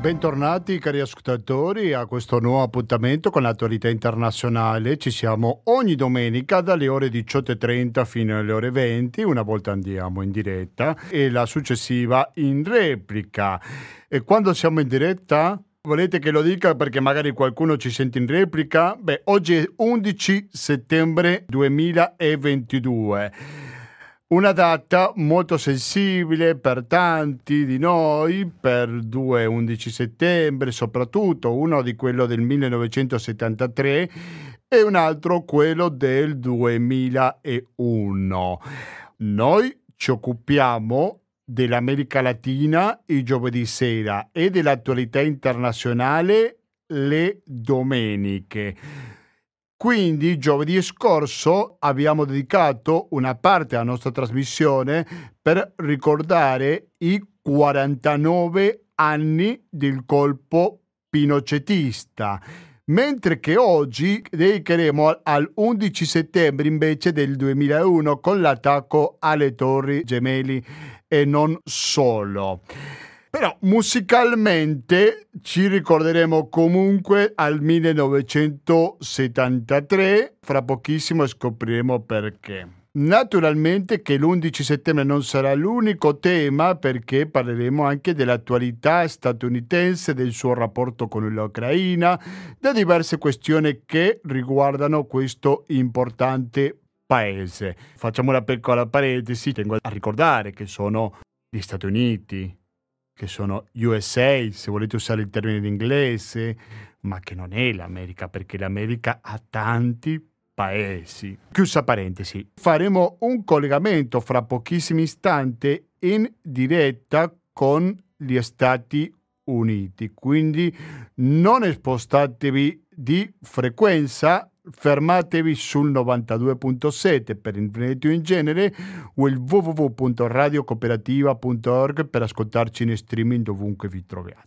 Bentornati cari ascoltatori a questo nuovo appuntamento con l'attualità internazionale. Ci siamo ogni domenica dalle ore 18.30 fino alle ore 20, una volta andiamo in diretta e la successiva in replica. E quando siamo in diretta? Volete che lo dica perché magari qualcuno ci sente in replica? Beh, oggi è 11 settembre 2022. Una data molto sensibile per tanti di noi, per 2 11 settembre soprattutto, uno di quello del 1973 e un altro quello del 2001. Noi ci occupiamo dell'America Latina il giovedì sera e dell'attualità internazionale le domeniche. Quindi giovedì scorso abbiamo dedicato una parte della nostra trasmissione per ricordare i 49 anni del colpo pinocetista, mentre che oggi dedicheremo al 11 settembre invece del 2001 con l'attacco alle torri gemelle e non solo. Però musicalmente ci ricorderemo comunque al 1973, fra pochissimo scopriremo perché. Naturalmente che l'11 settembre non sarà l'unico tema perché parleremo anche dell'attualità statunitense, del suo rapporto con l'Ucraina, da diverse questioni che riguardano questo importante paese. Facciamo una piccola parentesi, tengo a ricordare che sono gli Stati Uniti, che sono USA, se volete usare il termine in inglese, ma che non è l'America, perché l'America ha tanti paesi. Chiusa parentesi, faremo un collegamento fra pochissimi istanti in diretta con gli Stati Uniti, quindi non spostatevi di frequenza fermatevi sul 92.7 per il Veneto in genere o il www.radiocooperativa.org per ascoltarci in streaming dovunque vi troviate.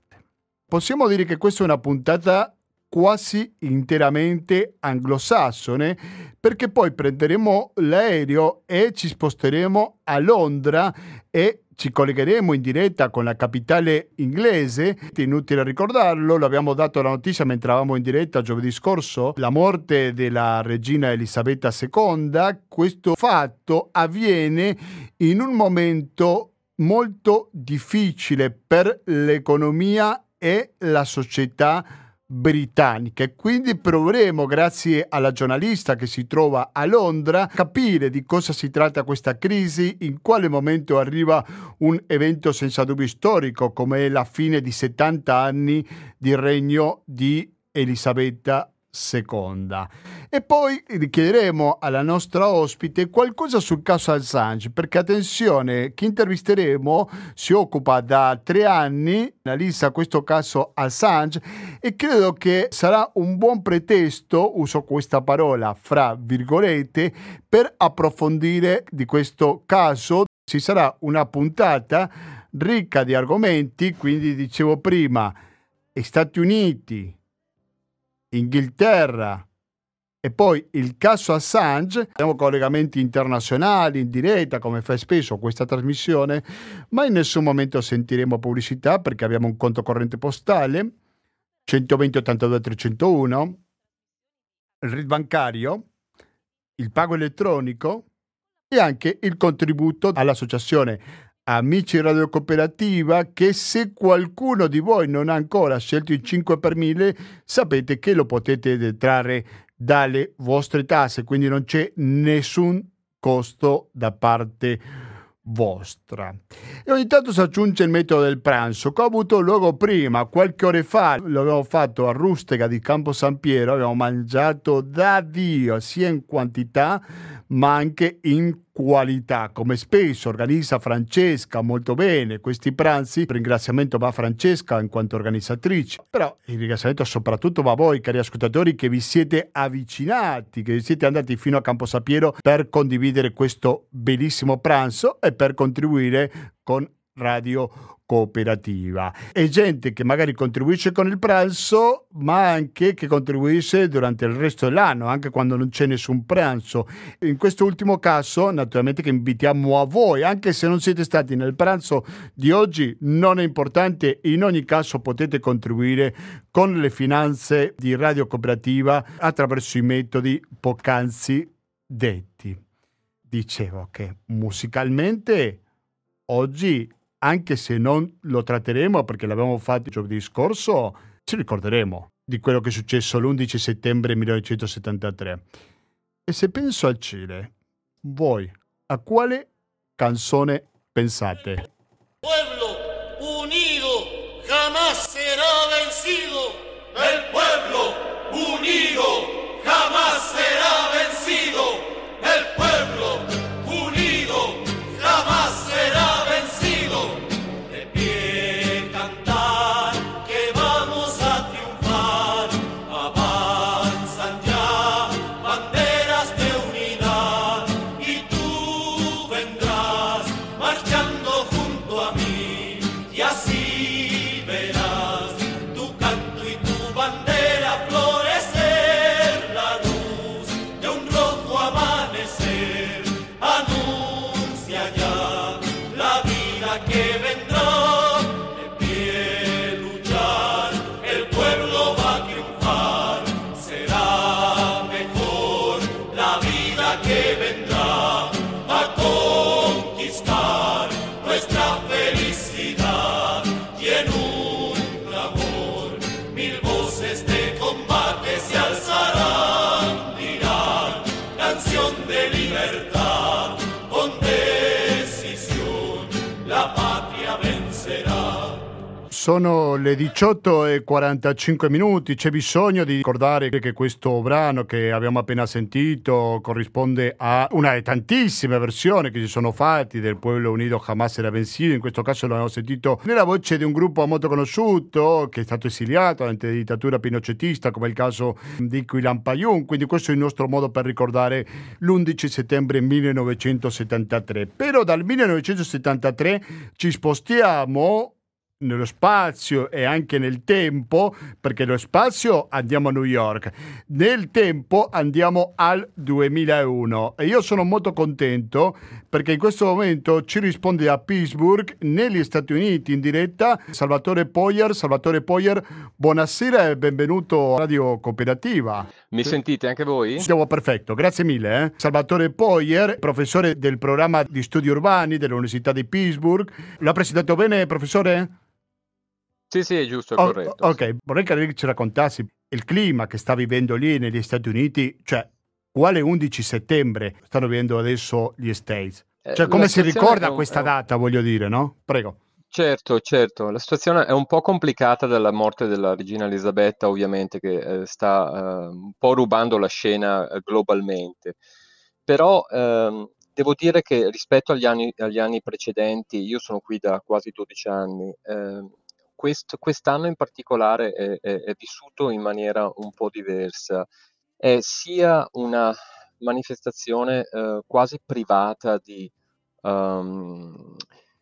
Possiamo dire che questa è una puntata quasi interamente anglosassone perché poi prenderemo l'aereo e ci sposteremo a Londra e ci collegheremo in diretta con la capitale inglese, inutile ricordarlo, l'abbiamo dato la notizia mentre eravamo in diretta giovedì scorso, la morte della regina Elisabetta II, questo fatto avviene in un momento molto difficile per l'economia e la società britanniche. Quindi proveremo, grazie alla giornalista che si trova a Londra, capire di cosa si tratta questa crisi, in quale momento arriva un evento senza dubbio storico come la fine di 70 anni di regno di Elisabetta seconda. E poi chiederemo alla nostra ospite qualcosa sul caso Assange, perché attenzione, chi intervisteremo si occupa da tre anni, analizza questo caso Assange e credo che sarà un buon pretesto, uso questa parola fra virgolette, per approfondire di questo caso. Ci sarà una puntata ricca di argomenti, quindi dicevo prima, Stati Uniti, Inghilterra e poi il caso Assange, abbiamo collegamenti internazionali in diretta come fa spesso questa trasmissione, ma in nessun momento sentiremo pubblicità perché abbiamo un conto corrente postale 120 82 301, il RID bancario, il pago elettronico e anche il contributo all'associazione amici Radio Cooperativa che se qualcuno di voi non ha ancora scelto il 5 per 1000 sapete che lo potete detrarre dalle vostre tasse quindi non c'è nessun costo da parte vostra. E ogni tanto si aggiunge il metodo del pranzo, che ha avuto luogo prima, qualche ore fa, l'abbiamo fatto a Rustega di Campo San Piero, abbiamo mangiato da Dio sia in quantità ma anche in qualità, come spesso organizza Francesca molto bene questi pranzi. Il ringraziamento va a Francesca in quanto organizzatrice, però il ringraziamento soprattutto va a voi, cari ascoltatori, che vi siete avvicinati, che siete andati fino a Campo Sapiero per condividere questo bellissimo pranzo e per contribuire con Radio cooperativa. È gente che magari contribuisce con il pranzo, ma anche che contribuisce durante il resto dell'anno, anche quando non c'è nessun pranzo. In questo ultimo caso, naturalmente che invitiamo a voi, anche se non siete stati nel pranzo di oggi, non è importante, in ogni caso potete contribuire con le finanze di Radio Cooperativa attraverso i metodi poc'anzi detti. Dicevo che musicalmente oggi anche se non lo tratteremo perché l'abbiamo fatto il giovedì scorso, ci ricorderemo di quello che è successo l'11 settembre 1973. E se penso al Cile, voi a quale canzone pensate? Pueblo unido jamás será vencido. El pueblo unido jamás será vencido. Sono le 18 e 45 minuti, c'è bisogno di ricordare che questo brano che abbiamo appena sentito corrisponde a una delle tantissime versioni che si sono fatte del Pueblo Unido Jamás era vencido, in questo caso l'abbiamo sentito nella voce di un gruppo molto conosciuto che è stato esiliato durante la dittatura pinochetista come il caso di Quilan Payun, quindi questo è il nostro modo per ricordare l'11 settembre 1973. Però dal 1973 ci spostiamo nello spazio e anche nel tempo, perché nello spazio andiamo a New York, nel tempo andiamo al 2001 e io sono molto contento perché in questo momento ci risponde a Pittsburgh, negli Stati Uniti, in diretta, Salvatore Poyer. Salvatore Poyer, buonasera e benvenuto a Radio Cooperativa. Mi sentite anche voi? Siamo perfetto, grazie mille. Eh? Salvatore Poyer, professore del programma di studi urbani dell'Università di Pittsburgh. L'ha presentato bene, professore? Sì, sì, è giusto, è oh, corretto. Ok, vorrei che ci raccontassi il clima che sta vivendo lì negli Stati Uniti, cioè quale 11 settembre stanno vivendo adesso gli States? Eh, cioè come si ricorda un, questa data, voglio dire, no? Prego. Certo, certo, la situazione è un po' complicata dalla morte della regina Elisabetta, ovviamente, che eh, sta eh, un po' rubando la scena eh, globalmente. Però ehm, devo dire che rispetto agli anni, agli anni, precedenti, io sono qui da quasi 12 anni, ehm, quest, quest'anno in particolare è, è, è, vissuto in maniera un po' diversa. È sia una manifestazione eh, quasi privata di, um,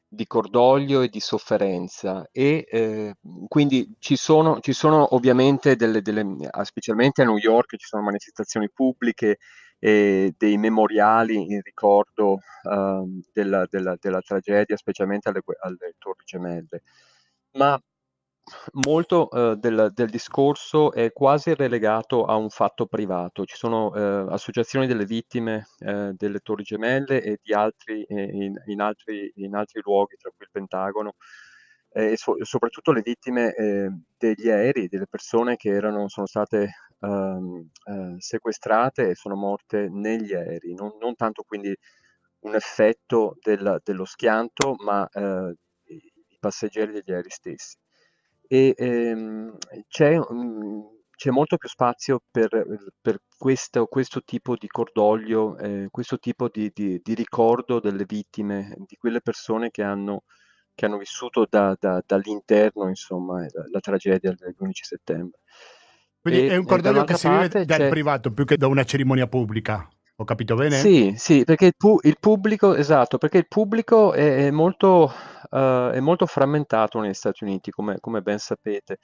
di, cordoglio e di sofferenza e eh, quindi ci sono, ci sono ovviamente delle, delle, specialmente a New York ci sono manifestazioni pubbliche e dei memoriali in ricordo uh, della, della, della, tragedia, specialmente alle, alle Torri Gemelle. Ma molto eh, del, del, discorso è quasi relegato a un fatto privato. Ci sono eh, associazioni delle vittime eh, delle Torri Gemelle e di altri, eh, in, in, altri, in, altri, luoghi, tra cui il Pentagono, e so, soprattutto le vittime eh, degli aerei, delle persone che erano, sono state ehm, eh, sequestrate e sono morte negli aerei, non, non tanto quindi un effetto del, dello schianto, ma i passeggeri degli aerei stessi e ehm, c'è, mh, c'è, molto più spazio per, per questo, questo, tipo di cordoglio, eh, questo tipo di, di, di, ricordo delle vittime, di quelle persone che hanno, che hanno vissuto da, da, dall'interno insomma, la, la tragedia del11 settembre. Quindi e, è un cordoglio che si vive dal privato più che da una cerimonia pubblica. Ho capito bene? Sì, sì, perché il, pu- il pubblico, esatto, perché il pubblico è, è molto, eh, è molto frammentato negli Stati Uniti, come, come ben sapete.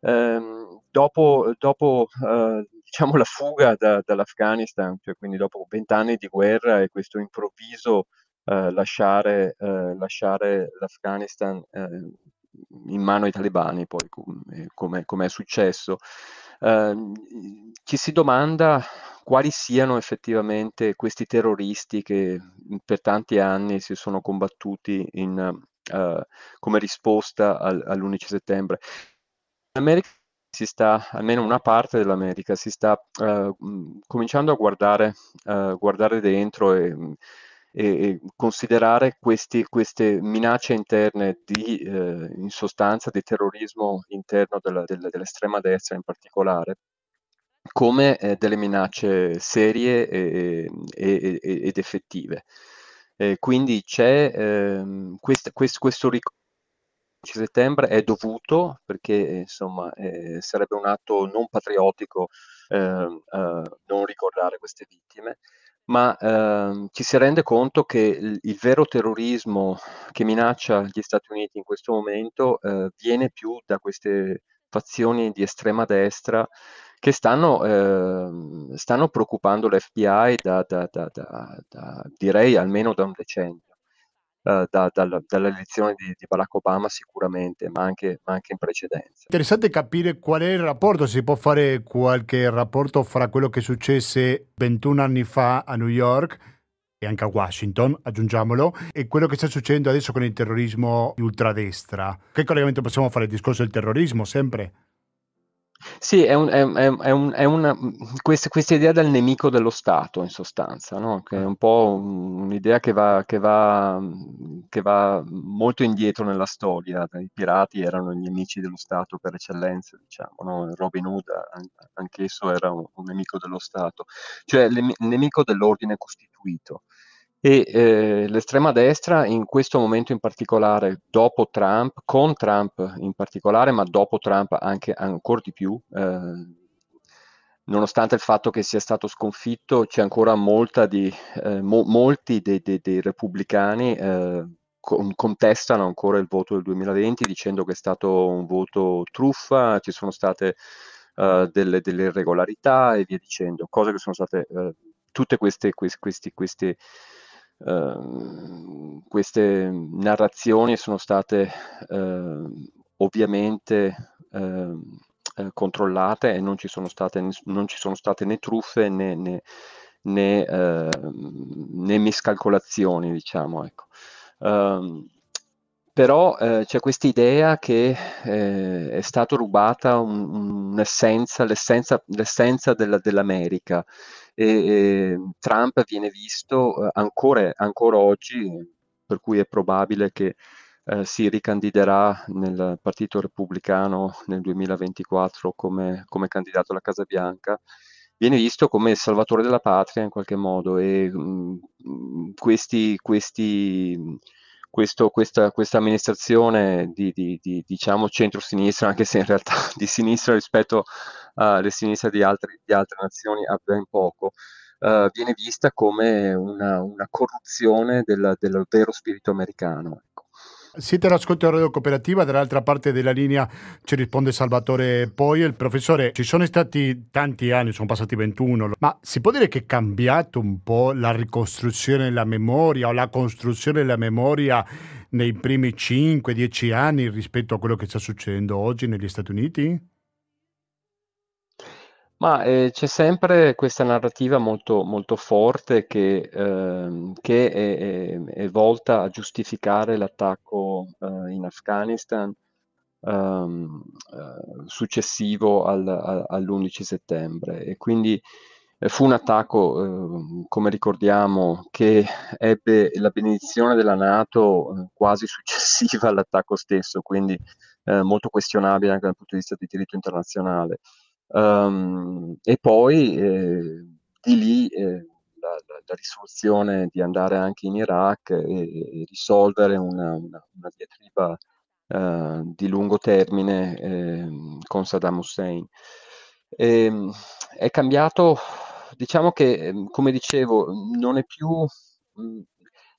Ehm, dopo, dopo eh, diciamo, la fuga da- dall'Afghanistan, cioè quindi dopo vent'anni di guerra e questo improvviso eh, lasciare, lasciare l'Afghanistan in mano ai talebani, poi come, come è successo, eh, ci si domanda quali siano effettivamente questi terroristi che per tanti anni si sono combattuti in, uh, come risposta al, all'11 settembre. In America si sta, almeno una parte dell'America, si sta uh, cominciando a guardare, uh, guardare dentro e, e, considerare questi, queste minacce interne di, in sostanza, di terrorismo interno della, della, dell'estrema destra in particolare, come eh, delle minacce serie e, e, e, ed effettive. Eh, quindi c'è ehm, quest, quest, questo ricordo di settembre è dovuto perché insomma eh, sarebbe un atto non patriottico ehm, eh, non ricordare queste vittime ma ehm, ci si rende conto che il, il, vero terrorismo che minaccia gli Stati Uniti in questo momento eh, viene più da queste fazioni di estrema destra che stanno, eh, stanno preoccupando l'FBI da, da, da, da, direi almeno da un decennio. Da, dall'elezione di, di, Barack Obama sicuramente, ma anche, ma anche, in precedenza. Interessante capire qual è il rapporto, si può fare qualche rapporto fra quello che successe 21 anni fa a New York e anche a Washington, aggiungiamolo, e quello che sta succedendo adesso con il terrorismo di ultradestra. Che collegamento possiamo fare? Il discorso del terrorismo sempre? Sì, è, un, è, è, un, è una, questa, questa, idea del nemico dello Stato, in sostanza, no? che è un po' un'idea che va, che, va, che va, molto indietro nella storia. I pirati erano gli nemici dello Stato per eccellenza, diciamo, no? Robin Hood anch'esso era un, un nemico dello Stato, cioè il nemico dell'ordine costituito. E eh, l'estrema destra in questo momento in particolare, dopo Trump, con Trump in particolare, ma dopo Trump anche ancora di più, eh, nonostante il fatto che sia stato sconfitto, c'è ancora di, eh, mo- molti dei, dei, dei repubblicani eh, con- contestano ancora il voto del 2020 dicendo che è stato un voto truffa, ci sono state uh, delle, delle, irregolarità e via dicendo, cose che sono state uh, tutte queste, questi, questi, questi Ehm, queste narrazioni sono state eh, ovviamente eh, controllate e non ci sono state, ci sono state né truffe né, né, né, ehm, né miscalcolazioni, diciamo. Ecco. Um, però eh, c'è questa idea che eh, è stata rubata un, un'essenza, l'essenza, l'essenza della, dell'America e, e, Trump viene visto eh, ancora, ancora, oggi, per cui è probabile che eh, si ricandiderà nel Partito Repubblicano nel 2024 come, come candidato alla Casa Bianca. Viene visto come il salvatore della patria in qualche modo e mh, mm, questi, questi questo, questa, questa, amministrazione di, di, di diciamo centro-sinistra, anche se in realtà di sinistra rispetto alle sinistre di, altri, di altre nazioni ha ben poco, uh, viene vista come una, una corruzione del, del, vero spirito americano. Siete all'ascolto Radio Cooperativa, dall'altra parte della linea ci risponde Salvatore Poio. professore, ci sono stati tanti anni, sono passati 21, ma si può dire che è cambiato un po' la ricostruzione della memoria o la costruzione della memoria nei primi 5-10 anni rispetto a quello che sta succedendo oggi negli Stati Uniti? Ma eh, c'è sempre questa narrativa molto, molto forte che, ehm, che è, è- è volta a giustificare l'attacco eh, in Afghanistan ehm, eh, successivo al- a- all'11 settembre. E quindi eh, fu un attacco, eh, come ricordiamo, che ebbe la benedizione della Nato eh, quasi successiva all'attacco stesso, quindi eh, molto questionabile anche dal punto di vista di diritto internazionale. Um, e poi eh, di lì eh, la, la, la, risoluzione di andare anche in Iraq e, e risolvere una, una, una diatriba eh, di lungo termine ehm, con Saddam Hussein. E, ehm, è cambiato diciamo che, ehm, come dicevo, non è più, mh,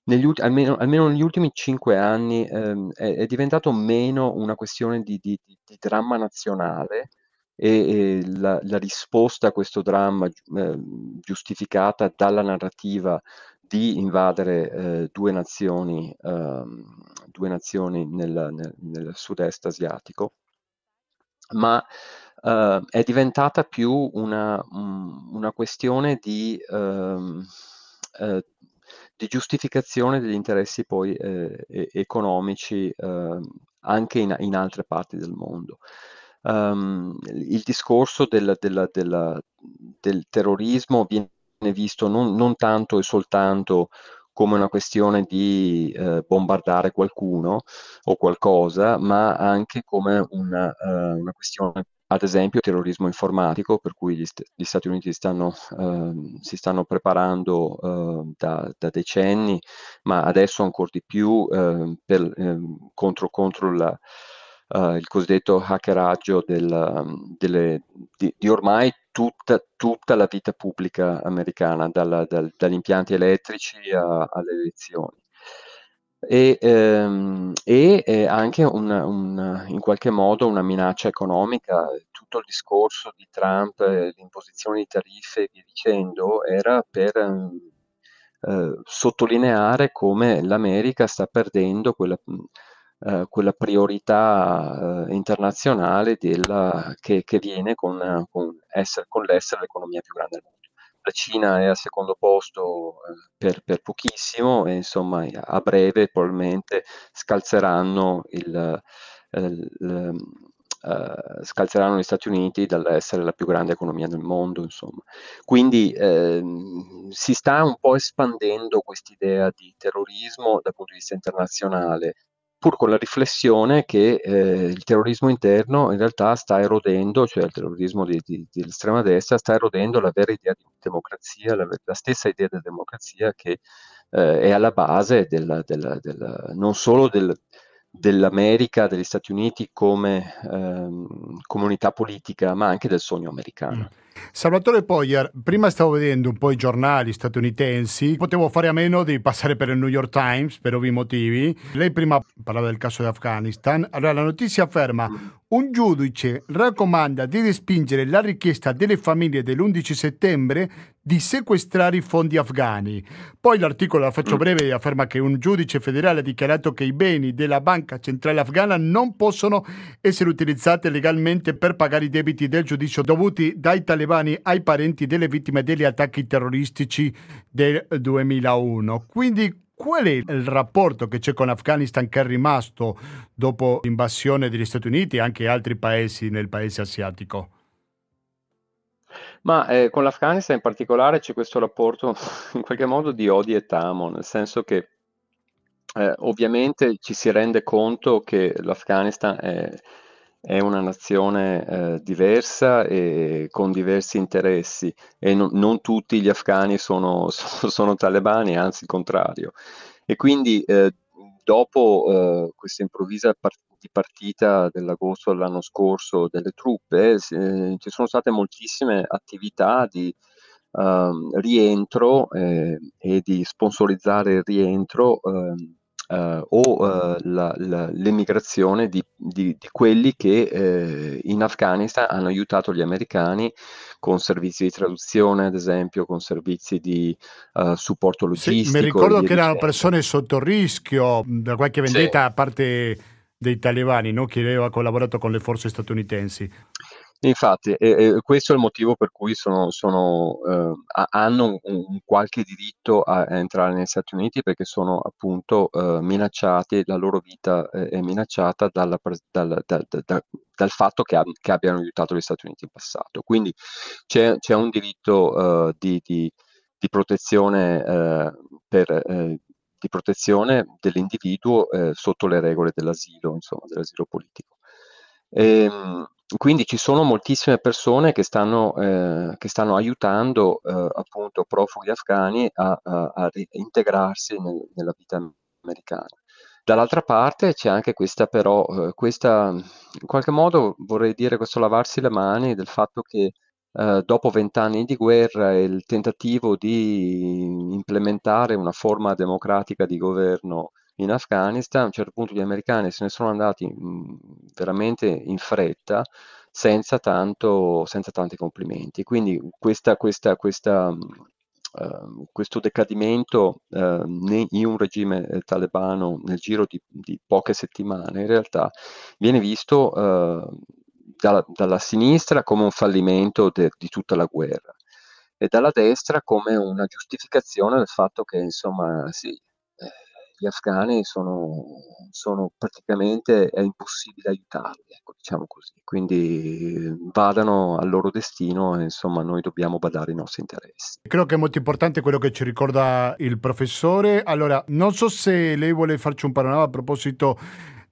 negli ulti- almeno, almeno negli ultimi cinque anni, ehm, è, è diventato meno una questione di- di- di dramma nazionale e, e la, la risposta a questo dramma eh, giustificata dalla narrativa di invadere eh, due nazioni, ehm, due nazioni nel, nel- nel sud-est asiatico, ma eh, è diventata più una, un- una questione di, ehm, eh, di giustificazione degli interessi poi eh, economici eh, anche in, in altre parti del mondo. Um, il discorso del, della- della- del terrorismo viene visto non, non tanto e soltanto come una questione di eh, bombardare qualcuno o qualcosa, ma anche come una, eh, una questione, ad esempio, terrorismo informatico, per cui gli, st- gli Stati Uniti stanno, ehm, si stanno preparando eh, da, da decenni, ma adesso ancora di più ehm, per, ehm, contro, contro la, eh, il cosiddetto hackeraggio del, delle, di, di ormai tutta, tutta la vita pubblica americana, dalla- dal- dagli impianti elettrici a- alle elezioni. E, ehm, e, anche un, un- in qualche modo una minaccia economica. Tutto il discorso di Trump, eh, l'imposizione di tariffe e via dicendo, era per ehm, eh, sottolineare come l'America sta perdendo quella, eh, quella priorità eh, internazionale della, che, che, viene con, con, essere, con l'essere l'economia più grande del mondo. La Cina è al secondo posto eh, per, per, pochissimo e insomma a breve probabilmente scalzeranno il, il Uh, scalzeranno gli Stati Uniti dall'essere la più grande economia del mondo, insomma. Quindi eh, si sta un po' espandendo quest'idea di terrorismo dal punto di vista internazionale, pur con la riflessione che eh, il terrorismo interno in realtà sta erodendo, cioè il terrorismo di, di, dell'estrema destra, sta erodendo la vera idea di democrazia, la, la stessa idea di democrazia che eh, è alla base del, del, del, non solo del, dell'America, degli Stati Uniti come ehm, comunità politica, ma anche del sogno americano. Mm. Salvatore Poyer, prima stavo vedendo un po' i giornali statunitensi, potevo fare a meno di passare per il New York Times per ovvi motivi. Lei prima parlava del caso di Afghanistan, allora la notizia afferma un giudice raccomanda di respingere la richiesta delle famiglie dell'11 settembre di sequestrare i fondi afghani. Poi l'articolo, la faccio breve, afferma che un giudice federale ha dichiarato che i beni della banca centrale afghana non possono essere utilizzati legalmente per pagare i debiti del giudicio dovuti dai talebani ai parenti delle vittime degli attacchi terroristici del 2001. Quindi qual è il rapporto che c'è con l'Afghanistan che è rimasto dopo l'invasione degli Stati Uniti e anche altri paesi nel paese asiatico? Ma eh, con l'Afghanistan in particolare c'è questo rapporto in qualche modo di odio e tamo, nel senso che eh, ovviamente ci si rende conto che l'Afghanistan è, è una nazione eh, diversa e con diversi interessi e no, non tutti gli afghani sono, sono, talebani, anzi il contrario. E quindi eh, dopo eh, questa improvvisa part- partita dell'agosto dell'anno scorso delle truppe, eh, ci sono state moltissime attività di ehm, rientro eh, e di sponsorizzare il rientro Uh, o uh, la, la, l'emigrazione di, di, di, quelli che uh, in Afghanistan hanno aiutato gli americani con servizi di traduzione, ad esempio, con servizi di supporto logistico. Sì, mi ricordo che erano persone sotto rischio da qualche vendetta sì. a parte dei talebani, no? che aveva collaborato con le forze statunitensi. Infatti, e, questo è il motivo per cui sono, sono, eh, hanno un, un, qualche diritto a, a, entrare negli Stati Uniti perché sono appunto eh, minacciati, la loro vita è, è minacciata dalla, dal, dal, dal, dal, fatto che, che, abbiano aiutato gli Stati Uniti in passato. Quindi c'è, c'è un diritto eh, di, di, di, protezione eh, per eh, di protezione dell'individuo eh, sotto le regole dell'asilo, insomma, dell'asilo politico. E, ehm, quindi ci sono moltissime persone che stanno, eh, che stanno aiutando eh, appunto profughi afghani a, a, a integrarsi nel, nella vita americana. Dall'altra parte c'è anche questa però, eh, questa, in qualche modo vorrei dire questo lavarsi le mani del fatto che eh, dopo vent'anni di guerra e il tentativo di implementare una forma democratica di governo in Afghanistan, a un certo punto gli americani se ne sono andati mh, veramente in fretta senza, tanto, senza tanti complimenti. Quindi questa, questa, questa, uh, questo decadimento uh, in un regime eh, talebano nel giro di, di, poche settimane in realtà viene visto uh, dalla, dalla, sinistra come un fallimento de, di tutta la guerra e dalla destra come una giustificazione del fatto che insomma sì, gli afghani sono, sono praticamente è impossibile aiutarli, ecco, diciamo così. Quindi vadano al loro destino e insomma noi dobbiamo badare ai nostri interessi. Credo che è molto importante quello che ci ricorda il professore. Allora, non so se lei vuole farci un panorama a proposito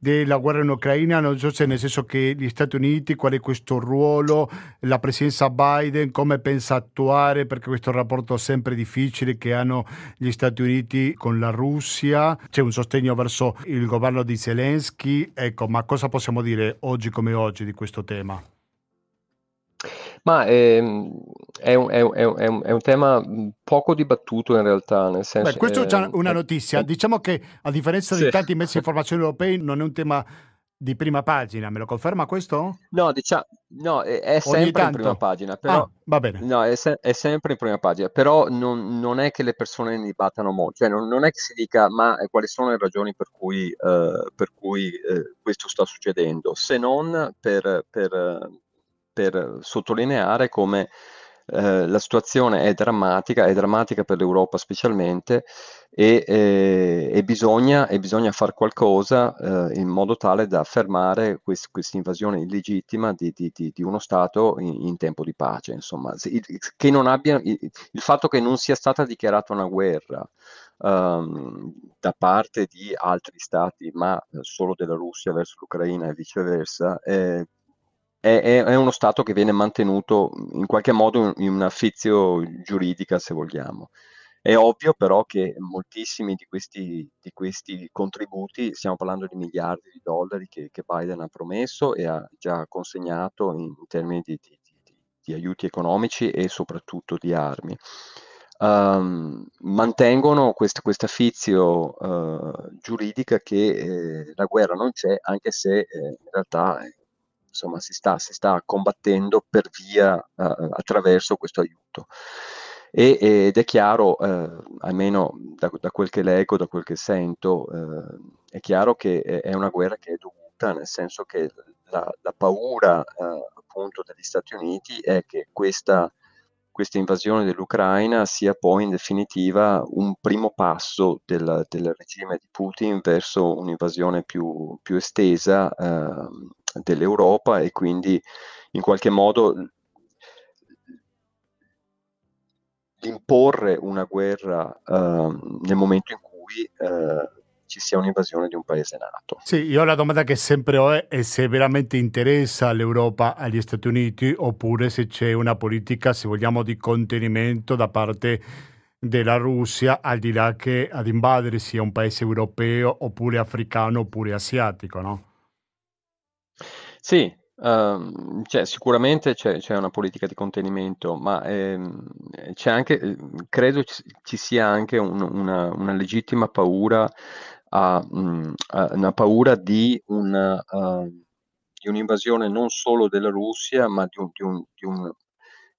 della guerra in Ucraina, non so se nel senso che gli Stati Uniti, qual è questo ruolo, la presidenza Biden, come pensa attuare, perché questo rapporto sempre difficile che hanno gli Stati Uniti con la Russia, c'è un sostegno verso il governo di Zelensky, ecco, ma cosa possiamo dire oggi come oggi di questo tema? Ma ehm, è un, è un- è un- è un- tema poco dibattuto in realtà, nel senso... Beh, questo è già una è- notizia. Diciamo che a differenza di sì. tanti mezzi di informazione europei non è un tema di prima pagina, me lo conferma questo? No, diciamo, no, è, è sempre in prima tanto. pagina, Ah, però... va bene. No, è, se- è sempre in prima pagina, però non, non è che le persone ne dibattano molto, cioè non, non è che si dica ma eh, quali sono le ragioni per cui, eh, per cui eh, questo sta succedendo, se non per, per, per sottolineare come eh, la situazione è drammatica, è drammatica per l'Europa specialmente e, e, e bisogna, e bisogna fare qualcosa eh, in modo tale da fermare questa invasione illegittima di, di, di, di, uno Stato in, in, tempo di pace. Insomma, non abbia, il, il fatto che non sia stata dichiarata una guerra Um, da parte di altri stati, ma solo della Russia verso l'Ucraina e viceversa, eh, è, è, uno Stato che viene mantenuto in qualche modo in una fizio giuridica, se vogliamo. È ovvio però che moltissimi di questi, di questi contributi, stiamo parlando di miliardi di dollari che, che Biden ha promesso e ha già consegnato in, in termini di, di, di, aiuti economici e soprattutto di armi. Um, mantengono quest, questa fizio uh, giuridica che eh, la guerra non c'è, anche se eh, in realtà insomma, si sta, si sta combattendo per via uh, attraverso questo aiuto. E, ed è chiaro, eh, almeno da, da, quel che leggo, da quel che sento, eh, è chiaro che è una guerra che è dovuta, nel senso che la, la paura eh, appunto degli Stati Uniti è che questa, questa, invasione dell'Ucraina sia poi in definitiva un primo passo del, del regime di Putin verso un'invasione più, più estesa ehm, dell'Europa e quindi in qualche modo imporre una guerra uh, nel momento in cui uh, ci sia un'invasione di un paese nato. Sì, io la domanda che sempre ho è, è se veramente interessa l'Europa agli Stati Uniti oppure se c'è una politica, se vogliamo, di contenimento da parte della Russia, al di là che ad invadere sia un paese europeo oppure africano oppure asiatico, no? Sì, ehm, cioè, sicuramente c'è, c'è una politica di contenimento, ma ehm, c'è anche, ehm, credo ci, ci sia anche un- una, una legittima paura, a, mm, a- una paura di, una, uh, di un'invasione non solo della Russia, ma di, un- di un- di un-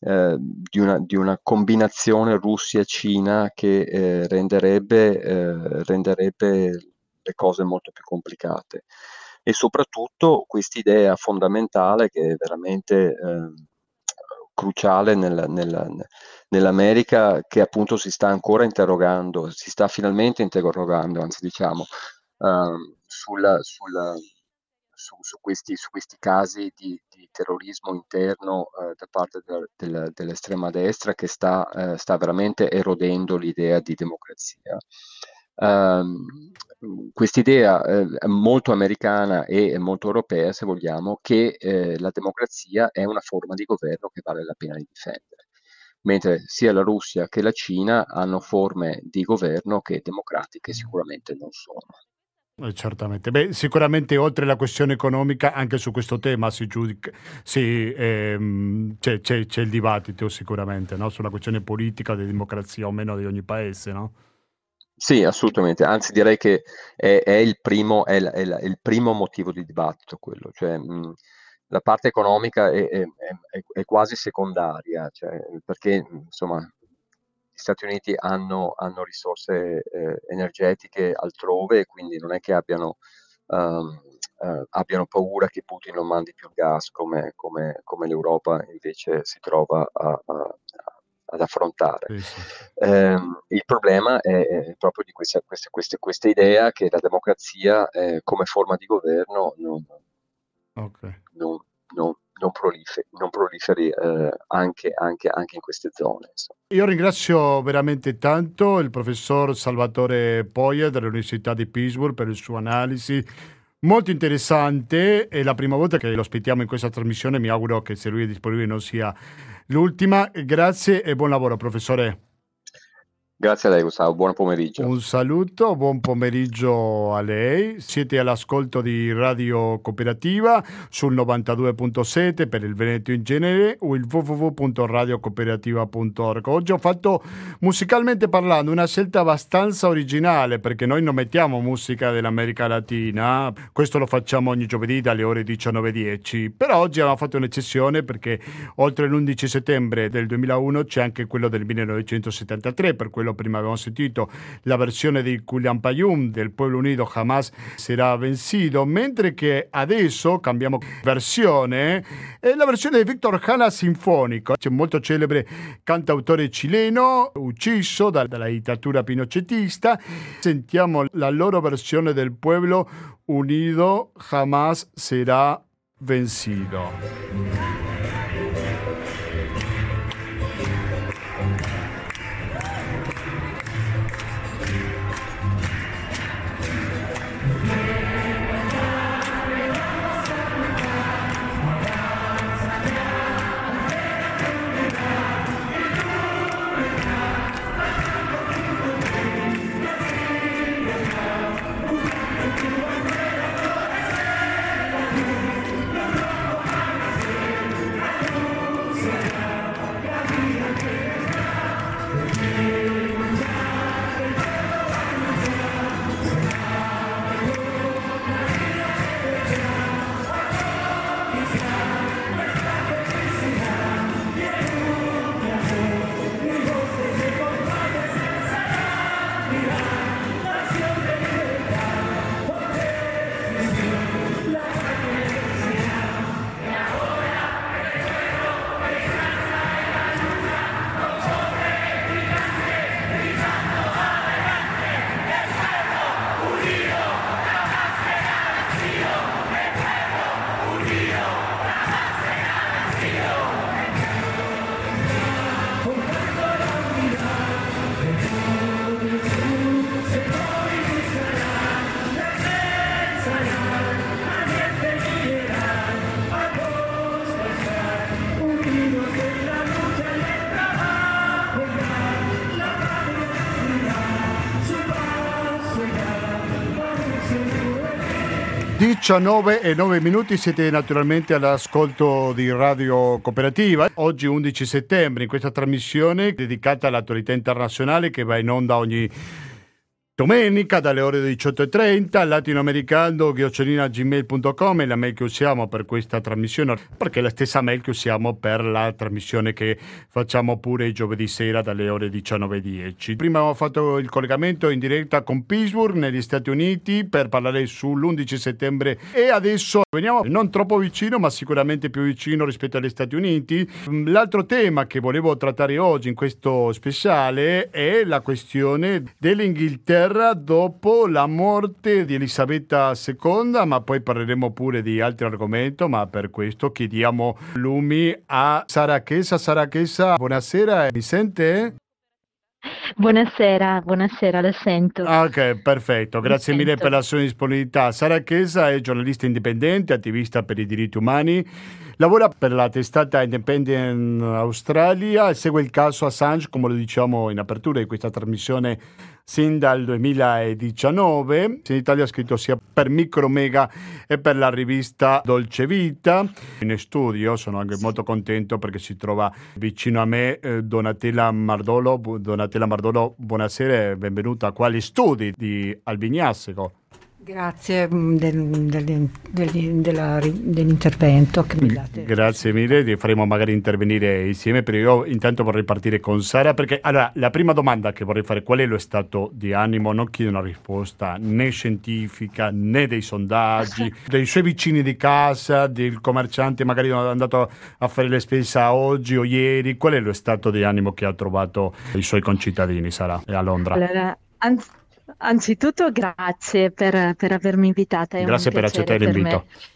eh, di una, di una combinazione Russia-Cina che eh, renderebbe, eh, renderebbe le cose molto più complicate e soprattutto quest'idea fondamentale che è veramente eh, cruciale nel, nel, nell'America che appunto si sta ancora interrogando, si sta finalmente interrogando, anzi diciamo, uh, sulla, sulla, su, su, questi, su, questi, casi di, di terrorismo interno uh, da parte de, de, dell'estrema destra che sta, uh, sta veramente erodendo l'idea di democrazia. Uh, quest'idea eh, molto americana e molto europea, se vogliamo, che eh, la democrazia è una forma di governo che vale la pena di difendere, mentre sia la Russia che la Cina hanno forme di governo che democratiche sicuramente non sono. Eh, certamente. Beh, sicuramente oltre alla questione economica, anche su questo tema si giudica, sì, ehm, c'è, c'è, c'è, il dibattito sicuramente no? sulla questione politica di democrazia o meno di ogni paese, no? Sì, assolutamente, anzi direi che è, è, il, primo, è, è, è il, primo, motivo di dibattito quello, cioè mh, la parte economica è, quasi secondaria, cioè, perché insomma gli Stati Uniti hanno, hanno risorse eh, energetiche altrove e quindi non è che abbiano, um, uh, abbiano, paura che Putin non mandi più gas come, come, come l'Europa invece si trova a, ad affrontare. Sì, sì. Eh, il problema è, è, proprio di questa, questa, questa, questa, idea che la democrazia eh, come forma di governo non, okay. non, non, non, prolifer- non proliferi eh, anche, anche, anche, in queste zone. Insomma. Io ringrazio veramente tanto il professor Salvatore Poia dell'Università di Pittsburgh per il suo analisi molto interessante. È la prima volta che lo ospitiamo in questa trasmissione. Mi auguro che se lui è disponibile non sia l'ultima. Grazie e buon lavoro, professore. Grazie a lei Gustavo, buon pomeriggio. Un saluto, buon pomeriggio a lei. Siete all'ascolto di Radio Cooperativa sul 92.7 per il Veneto in genere o il www.radiocooperativa.org. Oggi ho fatto musicalmente parlando una scelta abbastanza originale perché noi non mettiamo musica dell'America Latina, questo lo facciamo ogni giovedì dalle ore 19.10, però oggi abbiamo fatto un'eccezione perché oltre l'11 settembre del 2001 c'è anche quello del 1973, per quello prima abbiamo sentito la versione di Kulian Payum del Pueblo Unido Jamás será vencido, mentre che adesso cambiamo versione, è la versione di Victor Hanna sinfonico, molto celebre cantautore cileno ucciso da, dalla dittatura pinochetista, sentiamo la loro versione del Pueblo Unido Jamás será vencido. 19 e 9 minuti siete naturalmente all'ascolto di Radio Cooperativa. Oggi 11 settembre in questa trasmissione dedicata all'attualità internazionale che va in onda ogni Domenica dalle ore 18.30 latinoamericano gmail.com è la mail che usiamo per questa trasmissione perché è la stessa mail che usiamo per la trasmissione che facciamo pure giovedì sera dalle ore 19.10. Prima ho fatto il collegamento in diretta con Pittsburgh negli Stati Uniti per parlare sull'11 settembre e adesso veniamo non troppo vicino ma sicuramente più vicino rispetto agli Stati Uniti. L'altro tema che volevo trattare oggi in questo speciale è la questione dell'Inghilterra Inghilterra dopo la morte di Elisabetta II, ma poi parleremo pure di altri argomenti, ma per questo chiediamo lumi a Sara Chesa. Sara Chesa, buonasera, mi sente? Buonasera, buonasera, la sento. Ok, perfetto, grazie la mille sento. per la sua disponibilità. Sara Chesa è giornalista indipendente, attivista per i diritti umani, lavora per la testata Independent Australia e segue il caso Assange, come lo diciamo in apertura di questa trasmissione sin dal 2019. In Italia ha scritto sia per Micromega e per la rivista Dolce Vita. In studio sono anche molto contento perché si trova vicino a me eh, Donatella Mardolo. Donatella Mardolo, buonasera e benvenuta qua agli studi di Albignasseco. Grazie mm, del, del, del, della, dell'intervento che mi date. Grazie mille, faremo magari intervenire insieme, però io intanto vorrei partire con Sara perché allora la prima domanda che vorrei fare qual è lo stato di animo? Non chiedo una risposta né scientifica né dei sondaggi, dei suoi vicini di casa, del commerciante magari è andato a fare le spese oggi o ieri, qual è lo stato di animo che ha trovato i suoi concittadini Sara a Londra? Allora, anzi Anzitutto grazie per, per avermi invitata. È grazie per accettare l'invito. Me.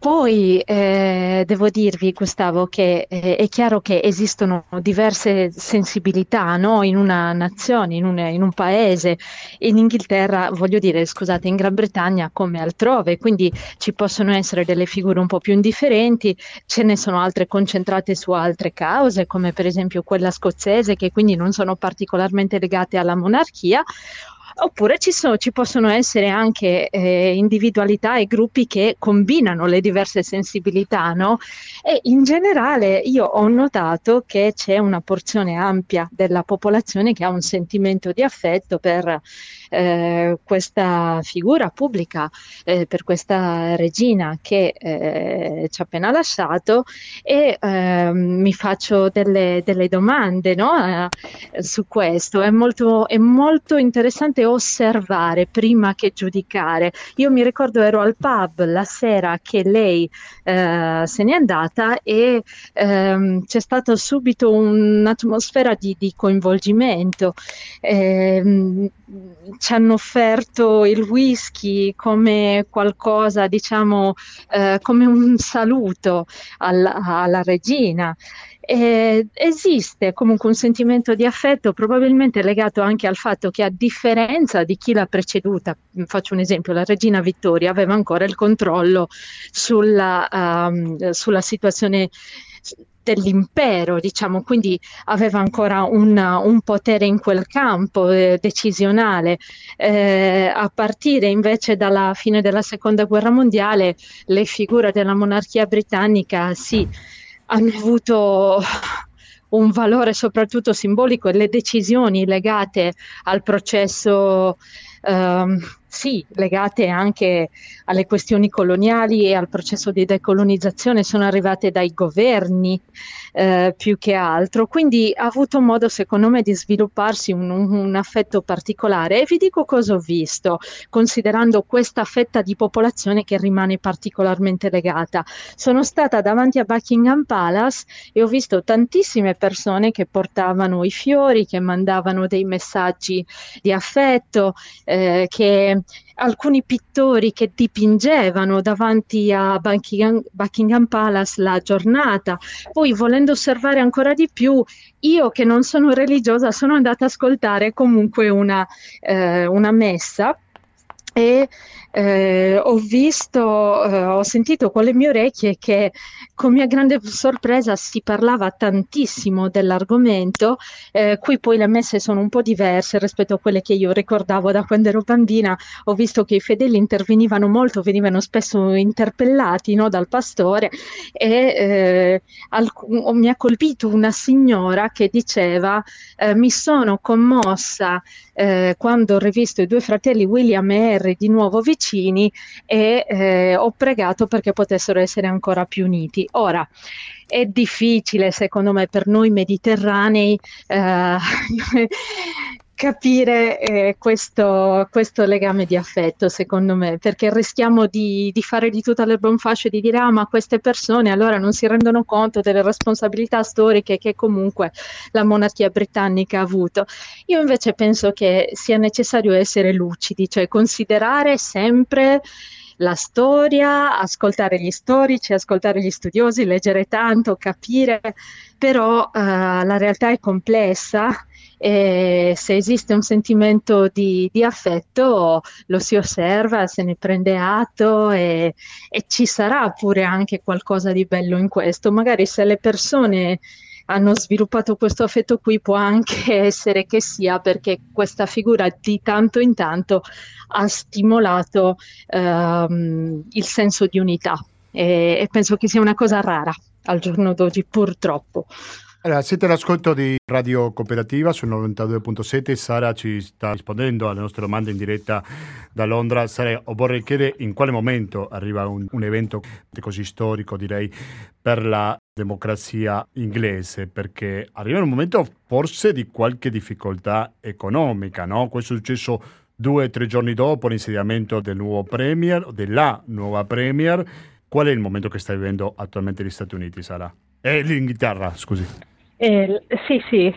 Poi eh, devo dirvi, Gustavo, che eh, è chiaro che esistono diverse sensibilità no? in una nazione, in un, in un, paese. In Inghilterra, voglio dire, scusate, in Gran Bretagna come altrove, quindi ci possono essere delle figure un po' più indifferenti, ce ne sono altre concentrate su altre cause, come per esempio quella scozzese, che quindi non sono particolarmente legate alla monarchia Oppure ci, so, ci possono essere anche eh, individualità e gruppi che combinano le diverse sensibilità, no? E in generale io ho notato che c'è una porzione ampia della popolazione che ha un sentimento di affetto per eh, questa figura pubblica, eh, per questa regina che eh, ci ha appena lasciato e ehm, mi faccio delle, delle domande no? Eh, su questo. È molto, è molto interessante osservare prima che giudicare. Io mi ricordo ero al pub la sera che lei eh, se n'è andata e ehm, c'è stata subito un'atmosfera di, di coinvolgimento. Eh, ci hanno offerto il whisky come qualcosa, diciamo, eh, come un saluto alla, alla regina. Eh, esiste comunque un sentimento di affetto probabilmente legato anche al fatto che a differenza di chi l'ha preceduta, faccio un esempio, la regina Vittoria aveva ancora il controllo sulla, um, sulla situazione dell'impero, diciamo, quindi aveva ancora un, un potere in quel campo eh, decisionale. Eh, a partire invece dalla fine della seconda guerra mondiale, le figure della monarchia britannica sì, hanno avuto un valore soprattutto simbolico e le decisioni legate al processo ehm, sì, legate anche alle questioni coloniali e al processo di decolonizzazione sono arrivate dai governi eh, più che altro, quindi ha avuto modo secondo me di svilupparsi un, un, affetto particolare e vi dico cosa ho visto, considerando questa fetta di popolazione che rimane particolarmente legata. Sono stata davanti a Buckingham Palace e ho visto tantissime persone che portavano i fiori, che mandavano dei messaggi di affetto, eh, che alcuni pittori che dipingevano davanti a Buckingham, Buckingham Palace la giornata. Poi, volendo osservare ancora di più, io che non sono religiosa sono andata ad ascoltare comunque una, eh, una messa e eh, ho visto, eh, ho sentito con le mie orecchie che con mia grande sorpresa si parlava tantissimo dell'argomento, eh, qui poi le messe sono un po' diverse rispetto a quelle che io ricordavo da quando ero bambina, ho visto che i fedeli intervenivano molto, venivano spesso interpellati no, dal pastore e eh, alc- mi ha colpito una signora che diceva eh, mi sono commossa eh, quando ho rivisto i due fratelli William e Harry di nuovo vicini e eh, ho pregato perché potessero essere ancora più uniti. Ora, è difficile secondo me per noi mediterranei eh, capire eh, questo, questo, legame di affetto, secondo me, perché rischiamo di, di fare di tutta un fascio e di dire ah ma queste persone allora non si rendono conto delle responsabilità storiche che comunque la monarchia britannica ha avuto. Io invece penso che sia necessario essere lucidi, cioè considerare sempre la storia, ascoltare gli storici, ascoltare gli studiosi, leggere tanto, capire, però uh, la realtà è complessa e se esiste un sentimento di, di, affetto lo si osserva, se ne prende atto e, e, ci sarà pure anche qualcosa di bello in questo. Magari se le persone hanno sviluppato questo affetto qui può anche essere che sia perché questa figura di tanto in tanto ha stimolato ehm, il senso di unità e, e penso che sia una cosa rara al giorno d'oggi purtroppo. Allora, siete all'ascolto di Radio Cooperativa sul 92.7. Sara ci sta rispondendo alle nostre domande in diretta da Londra. Sara, vorrei chiedere in quale momento arriva un, un evento così storico, direi, per la democrazia inglese, perché arriva un momento forse di qualche difficoltà economica, no? Questo è successo due o tre giorni dopo l'insediamento del nuovo Premier, della nuova Premier. Qual è il momento che sta vivendo attualmente gli Stati Uniti, Sara? E l'Inghilterra, scusi. Eh, sì, sì.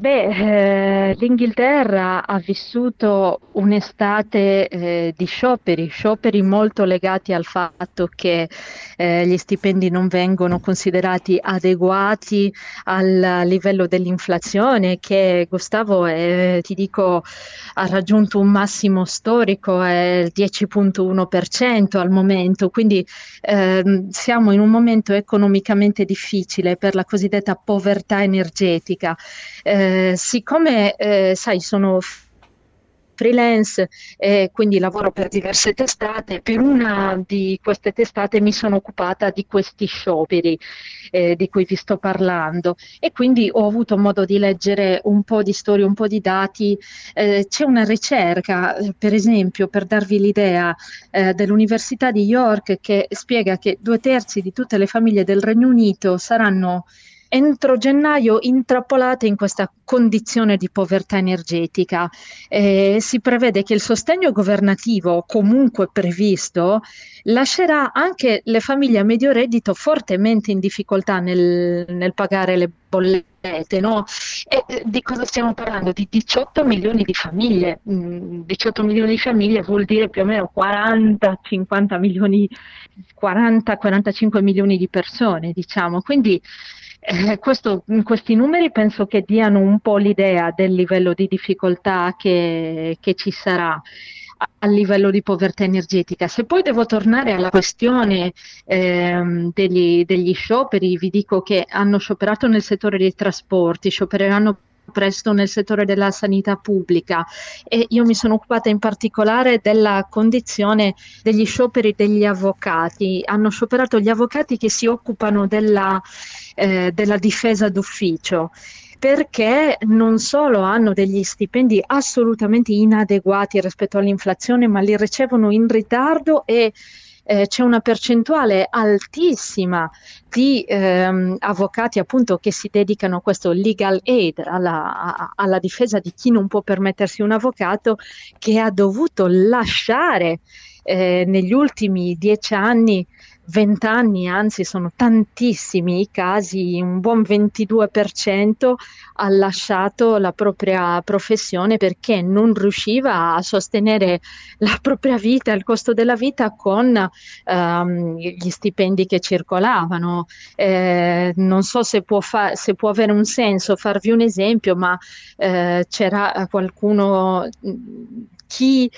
Beh, eh, l'Inghilterra ha vissuto un'estate eh, di scioperi, scioperi molto legati al fatto che eh, gli stipendi non vengono considerati adeguati al livello dell'inflazione che Gustavo ti dico ha raggiunto un massimo storico, è il 10.1% al momento, quindi ehm, siamo in un momento economicamente difficile per la cosiddetta povertà energetica. Eh, siccome, eh, sai, sono freelance e quindi lavoro per diverse testate. Per una di queste testate mi sono occupata di questi scioperi eh, di cui vi sto parlando e quindi ho avuto modo di leggere un po' di storie, un po' di dati. Eh, c'è una ricerca, eh, per esempio, per darvi l'idea, eh, dell'Università di York che spiega che due terzi di tutte le famiglie del Regno Unito saranno entro gennaio intrappolate in questa condizione di povertà energetica. Eh, si prevede che il sostegno governativo comunque previsto lascerà anche le famiglie a medio reddito fortemente in difficoltà nel, nel pagare le bollette. No? E, eh, di cosa stiamo parlando? Di 18 milioni di famiglie. Mm, 18 milioni di famiglie vuol dire più o meno 40-50 milioni, 40-45 milioni di persone, diciamo. Quindi eh, questo, questi numeri penso che diano un po' l'idea del livello di difficoltà che, che ci sarà a livello di povertà energetica. Se poi devo tornare alla questione ehm, degli, degli, scioperi, vi dico che hanno scioperato nel settore dei trasporti, sciopereranno presto nel settore della sanità pubblica e io mi sono occupata in particolare della condizione degli scioperi degli avvocati. Hanno scioperato gli avvocati che si occupano della, eh, della difesa d'ufficio perché non solo hanno degli stipendi assolutamente inadeguati rispetto all'inflazione, ma li ricevono in ritardo e eh, c'è una percentuale altissima di ehm, avvocati appunto che si dedicano a questo legal aid, alla, a, alla difesa di chi non può permettersi un avvocato, che ha dovuto lasciare eh, negli ultimi dieci anni 20 anni, anzi sono tantissimi i casi, un buon 22% ha lasciato la propria professione perché non riusciva a sostenere la propria vita, il costo della vita con um, gli stipendi che circolavano. Eh, non so se può, fa- se può, avere un senso farvi un esempio, ma eh, c'era qualcuno, chi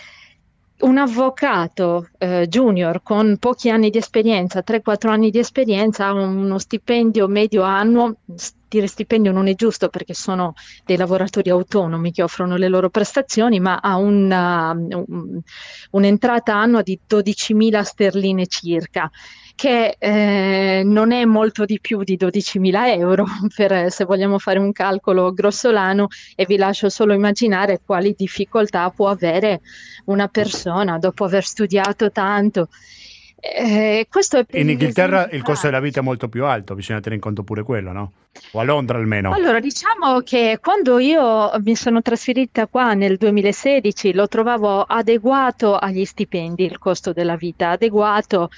un avvocato eh, junior con pochi anni di esperienza, 3-4 anni di esperienza, ha uno stipendio medio annuo, dire stipendio non è giusto perché sono dei lavoratori autonomi che offrono le loro prestazioni, ma ha una, un, un'entrata annua di 12.000 sterline circa che eh, non è molto di più di 12.000 euro, per, se vogliamo fare un calcolo grossolano, e vi lascio solo immaginare quali difficoltà può avere una persona dopo aver studiato tanto. Eh, in Inghilterra il costo della vita è molto più alto, bisogna tenere in conto pure quello, no? O a Londra almeno. Allora, diciamo che quando io mi sono trasferita qua nel 2016 lo trovavo adeguato agli stipendi, il costo della vita, adeguato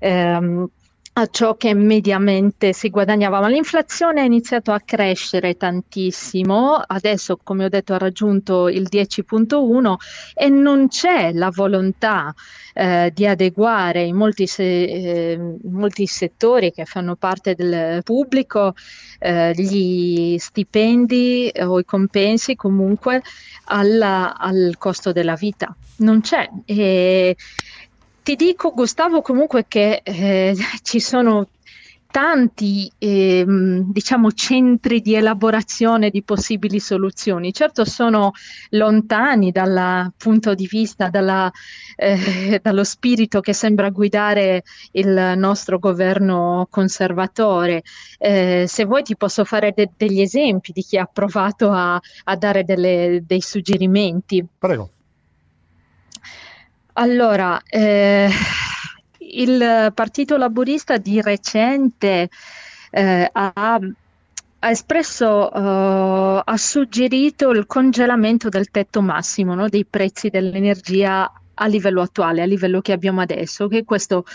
ehm, a ciò che mediamente si guadagnava, ma l'inflazione ha iniziato a crescere tantissimo, adesso come ho detto ha raggiunto il 10.1 e non c'è la volontà eh, di adeguare in molti, se, eh, molti, settori che fanno parte del pubblico eh, gli stipendi o i compensi comunque alla, al costo della vita. Non c'è. E, ti dico, Gustavo, comunque che eh, ci sono tanti eh, diciamo centri di elaborazione di possibili soluzioni. Certo sono lontani dal punto di vista, dalla, eh, dallo spirito che sembra guidare il nostro governo conservatore. Eh, se vuoi ti posso fare de- degli esempi di chi ha provato a, a dare delle, dei suggerimenti. Prego. Allora, eh, il Partito Laburista di recente eh, ha, ha, espresso, uh, ha suggerito il congelamento del tetto massimo no, dei prezzi dell'energia a livello attuale, a livello che abbiamo adesso, che questo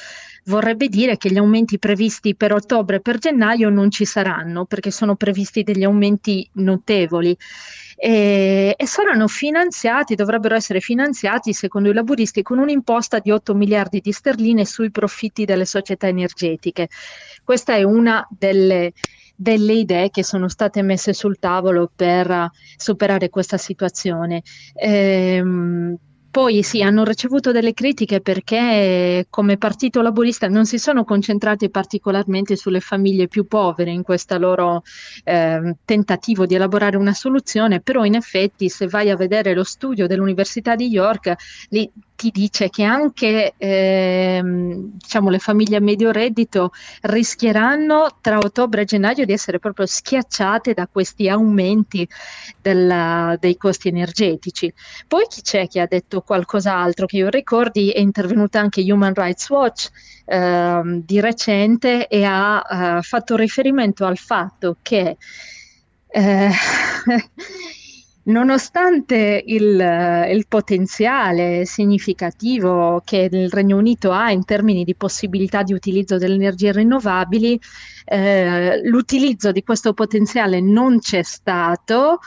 vorrebbe dire che gli aumenti previsti per ottobre e per gennaio non ci saranno, perché sono previsti degli aumenti notevoli e, e saranno finanziati, dovrebbero essere finanziati secondo i laburisti con un'imposta di 8 miliardi di sterline sui profitti delle società energetiche. Questa è una delle delle idee che sono state messe sul tavolo per superare questa situazione. Ehm, poi sì, hanno ricevuto delle critiche perché come partito laburista non si sono concentrati particolarmente sulle famiglie più povere in questo loro eh, tentativo di elaborare una soluzione, però in effetti se vai a vedere lo studio dell'Università di York, lì ti dice che anche ehm, diciamo, le famiglie a medio reddito rischieranno tra ottobre e gennaio di essere proprio schiacciate da questi aumenti della, dei costi energetici. Poi chi c'è che ha detto qualcos'altro che io ricordi? È intervenuta anche Human Rights Watch ehm, di recente e ha eh, fatto riferimento al fatto che eh, Nonostante il, il, potenziale significativo che il Regno Unito ha in termini di possibilità di utilizzo delle energie rinnovabili, eh, l'utilizzo di questo potenziale non c'è stato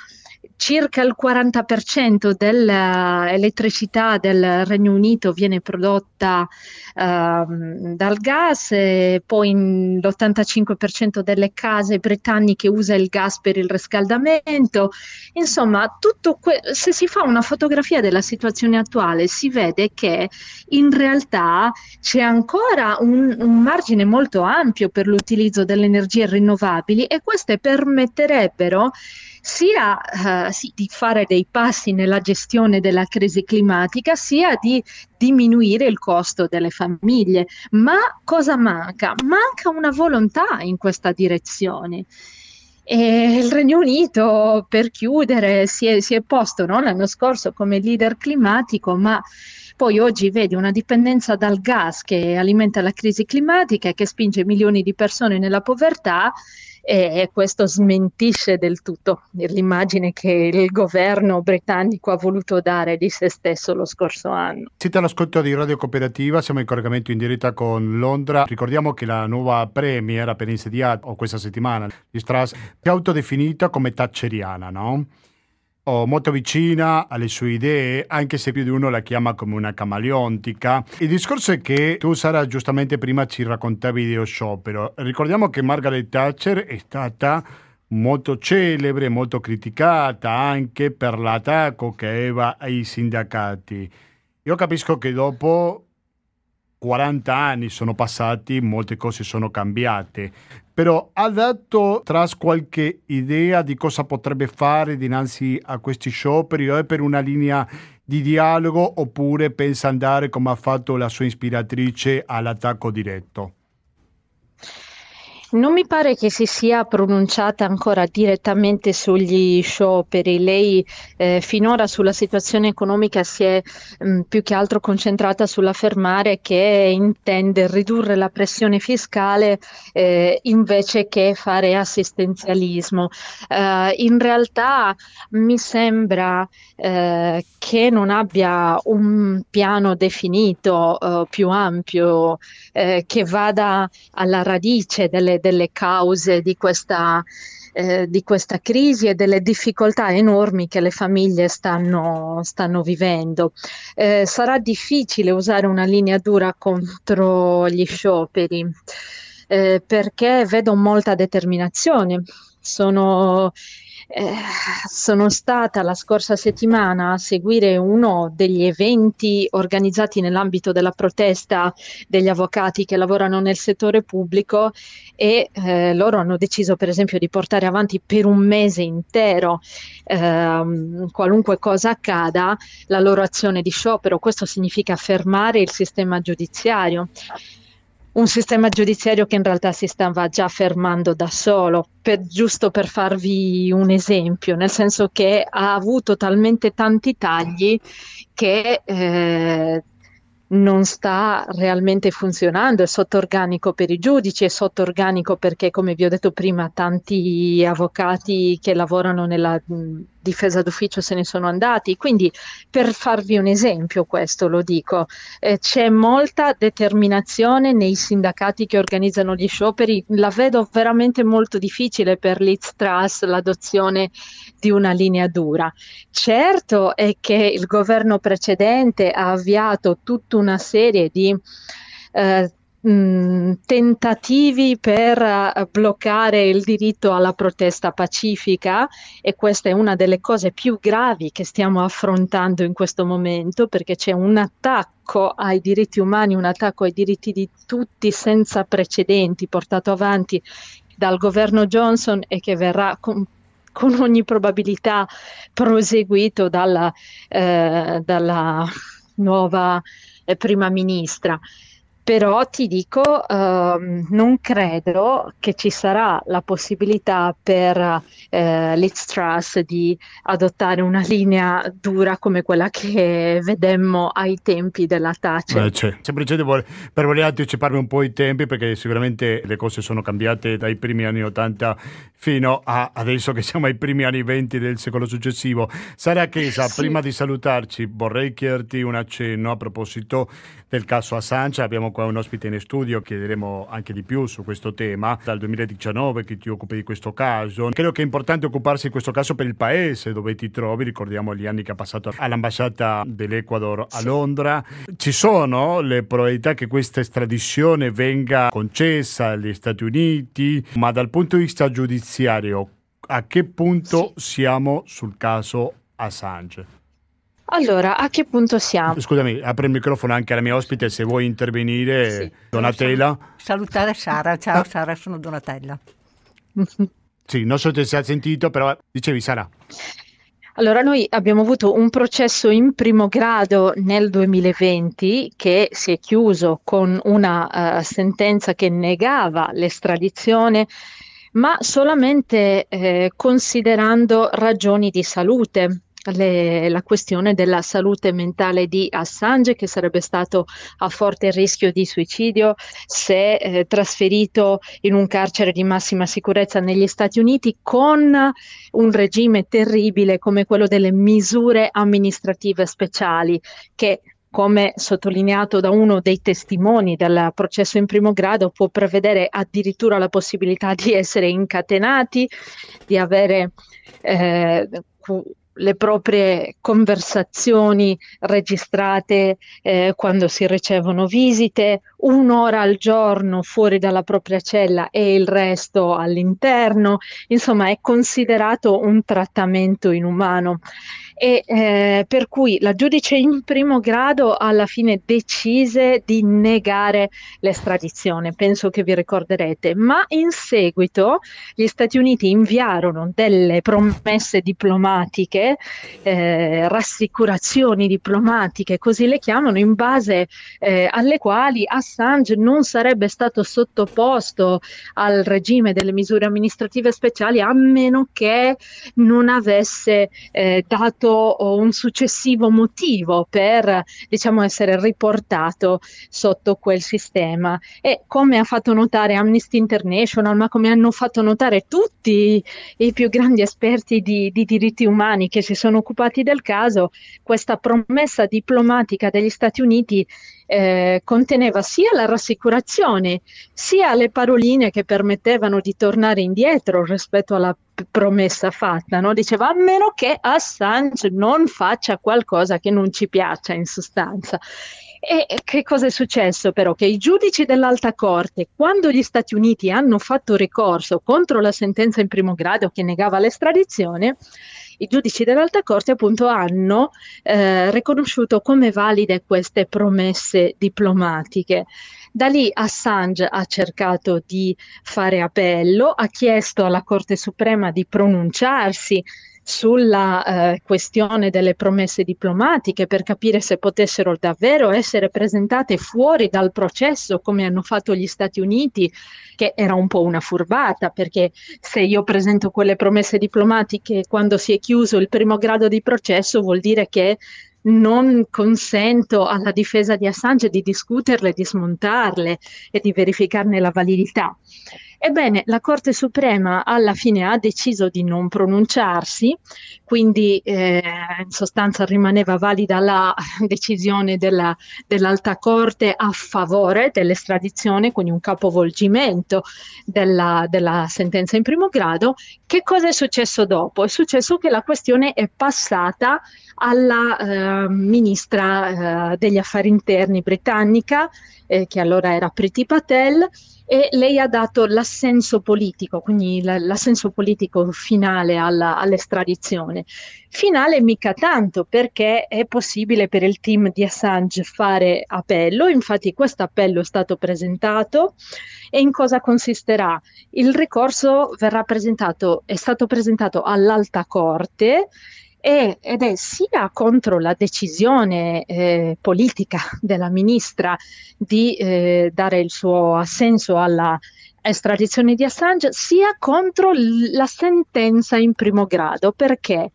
circa il 40% dell'elettricità del Regno Unito viene prodotta uh, dal gas e poi l'85% delle case britanniche usa il gas per il riscaldamento. Insomma, que- se si fa una fotografia della situazione attuale si vede che in realtà c'è ancora un, un margine molto ampio per l'utilizzo delle energie rinnovabili e queste permetterebbero sia uh, sì, di fare dei passi nella gestione della crisi climatica, sia di diminuire il costo delle famiglie. Ma cosa manca? Manca una volontà in questa direzione. E il Regno Unito, per chiudere, si è, si è posto no, l'anno scorso come leader climatico, ma poi oggi vedi una dipendenza dal gas che alimenta la crisi climatica e che spinge milioni di persone nella povertà e questo smentisce del tutto l'immagine che il governo britannico ha voluto dare di se stesso lo scorso anno. Siete all'ascolto di Radio Cooperativa, siamo in collegamento in diretta con Londra. Ricordiamo che la nuova premier appena insediata questa settimana di Strass è autodefinita come thatcheriana, no? O molto vicina alle sue idee, anche se più di uno la chiama come una camaleontica. Il discorso è che tu, Sara, giustamente prima ci raccontavi di sciopero. Ricordiamo che Margaret Thatcher è stata molto celebre, molto criticata anche per l'attacco che aveva ai sindacati. Io capisco che dopo 40 anni sono passati, molte cose sono cambiate, però ha dato Tras qualche idea di cosa potrebbe fare dinanzi a questi scioperi o è per una linea di dialogo oppure pensa andare come ha fatto la sua ispiratrice all'attacco diretto? Non mi pare che si sia pronunciata ancora direttamente sugli scioperi. Lei eh, finora sulla situazione economica si è mh, mm, più che altro concentrata sull'affermare che intende ridurre la pressione fiscale eh, invece che fare assistenzialismo. Eh, in realtà mi sembra eh, che non abbia un piano definito eh, più ampio eh, che vada alla radice delle delle, cause di questa, eh, di questa, crisi e delle difficoltà enormi che le famiglie stanno, stanno vivendo. Eh, sarà difficile usare una linea dura contro gli scioperi. Eh, perché vedo molta determinazione sono eh, sono stata la scorsa settimana a seguire uno degli eventi organizzati nell'ambito della protesta degli avvocati che lavorano nel settore pubblico e eh, loro hanno deciso per esempio di portare avanti per un mese intero ehm, qualunque cosa accada la loro azione di sciopero. Questo significa fermare il sistema giudiziario un sistema giudiziario che in realtà si stava già fermando da solo, per, giusto per farvi un esempio, nel senso che ha avuto talmente tanti tagli che eh, non sta realmente funzionando, è sotto organico per i giudici, è sotto organico perché, come vi ho detto prima, tanti avvocati che lavorano nella difesa d'ufficio se ne sono andati. Quindi, per farvi un esempio, questo lo dico, eh, c'è molta determinazione nei sindacati che organizzano gli scioperi. La vedo veramente molto difficile per Liz Truss l'adozione di una linea dura. Certo è che il governo precedente ha avviato tutta una serie di eh, mh, tentativi per uh, bloccare il diritto alla protesta pacifica e questa è una delle cose più gravi che stiamo affrontando in questo momento perché c'è un attacco ai diritti umani, un attacco ai diritti di tutti senza precedenti portato avanti dal governo Johnson e che verrà con, con ogni probabilità proseguito dalla, eh, dalla nuova eh, prima ministra però ti dico, ehm, non credo che ci sarà la possibilità per eh, Liz Truss di adottare una linea dura come quella che vedemmo ai tempi della Thatcher. Eh, cioè, semplicemente per voler anticiparmi un po' i tempi perché sicuramente le cose sono cambiate dai primi anni 80 fino a adesso che siamo ai primi anni 20 del secolo successivo. Sara Chiesa, sì. prima di salutarci vorrei chiederti un accenno a proposito del caso Assange, abbiamo qua un ospite in studio, chiederemo anche di più su questo tema, dal 2019 che ti occupi di questo caso. Credo che è importante occuparsi di questo caso per il paese dove ti trovi, ricordiamo gli anni che ha passato all'ambasciata dell'Ecuador a Londra. Ci sono le probabilità che questa estradizione venga concessa agli Stati Uniti, ma dal punto di vista giudiziario a che punto siamo sul caso Assange? Allora, a che punto siamo? Scusami, apro il microfono anche alla mia ospite se vuoi intervenire, sì. Donatella. Salutare Sara, ciao ah. Sara, sono Donatella. sì, non so se si è sentito, però dicevi Sara. Allora, noi abbiamo avuto un processo in primo grado nel 2020 che si è chiuso con una uh, sentenza che negava l'estradizione, ma solamente eh, considerando ragioni di salute le, la questione della salute mentale di Assange, che sarebbe stato a forte rischio di suicidio se eh, trasferito in un carcere di massima sicurezza negli Stati Uniti con un regime terribile come quello delle misure amministrative speciali che come sottolineato da uno dei testimoni del processo in primo grado, può prevedere addirittura la possibilità di essere incatenati, di avere eh, le proprie conversazioni registrate eh, quando si ricevono visite, un'ora al giorno fuori dalla propria cella e il resto all'interno, insomma è considerato un trattamento inumano e eh, per cui la giudice in primo grado alla fine decise di negare l'estradizione, penso che vi ricorderete, ma in seguito gli Stati Uniti inviarono delle promesse diplomatiche, eh, rassicurazioni diplomatiche, così le chiamano, in base eh, alle quali Assange non sarebbe stato sottoposto al regime delle misure amministrative speciali a meno che non avesse eh, dato avuto un successivo motivo per diciamo, essere riportato sotto quel sistema. E come ha fatto notare Amnesty International, ma come hanno fatto notare tutti i più grandi esperti di, di diritti umani che si sono occupati del caso, questa promessa diplomatica degli Stati Uniti eh, conteneva sia la rassicurazione sia le paroline che permettevano di tornare indietro rispetto alla promessa fatta. No? Diceva a meno che Assange non faccia qualcosa che non ci piaccia in sostanza. E che cosa è successo però? Che i giudici dell'Alta Corte, quando gli Stati Uniti hanno fatto ricorso contro la sentenza in primo grado che negava l'estradizione, i giudici dell'Alta Corte appunto hanno eh, riconosciuto come valide queste promesse diplomatiche. Da lì Assange ha cercato di fare appello, ha chiesto alla Corte Suprema di pronunciarsi sulla eh, questione delle promesse diplomatiche per capire se potessero davvero essere presentate fuori dal processo come hanno fatto gli Stati Uniti, che era un po' una furbata, perché se io presento quelle promesse diplomatiche quando si è chiuso il primo grado di processo vuol dire che non consento alla difesa di Assange di discuterle, di smontarle e di verificarne la validità. Ebbene, la Corte Suprema alla fine ha deciso di non pronunciarsi, quindi eh, in sostanza rimaneva valida la decisione della, dell'Alta Corte a favore dell'estradizione, quindi un capovolgimento della, della sentenza in primo grado. Che cosa è successo dopo? È successo che la questione è passata alla eh, ministra eh, degli affari interni britannica, eh, che allora era Priti Patel, e lei ha dato l'assenso politico, quindi l'assenso politico finale alla, all'estradizione. Finale mica tanto perché è possibile per il team di Assange fare appello, infatti questo appello è stato presentato e in cosa consisterà? Il ricorso verrà presentato, è stato presentato all'alta corte e, ed è sia contro la decisione eh, politica della ministra di eh, dare il suo assenso alla estradizione di Assange, sia contro l- la sentenza in primo grado. Perché?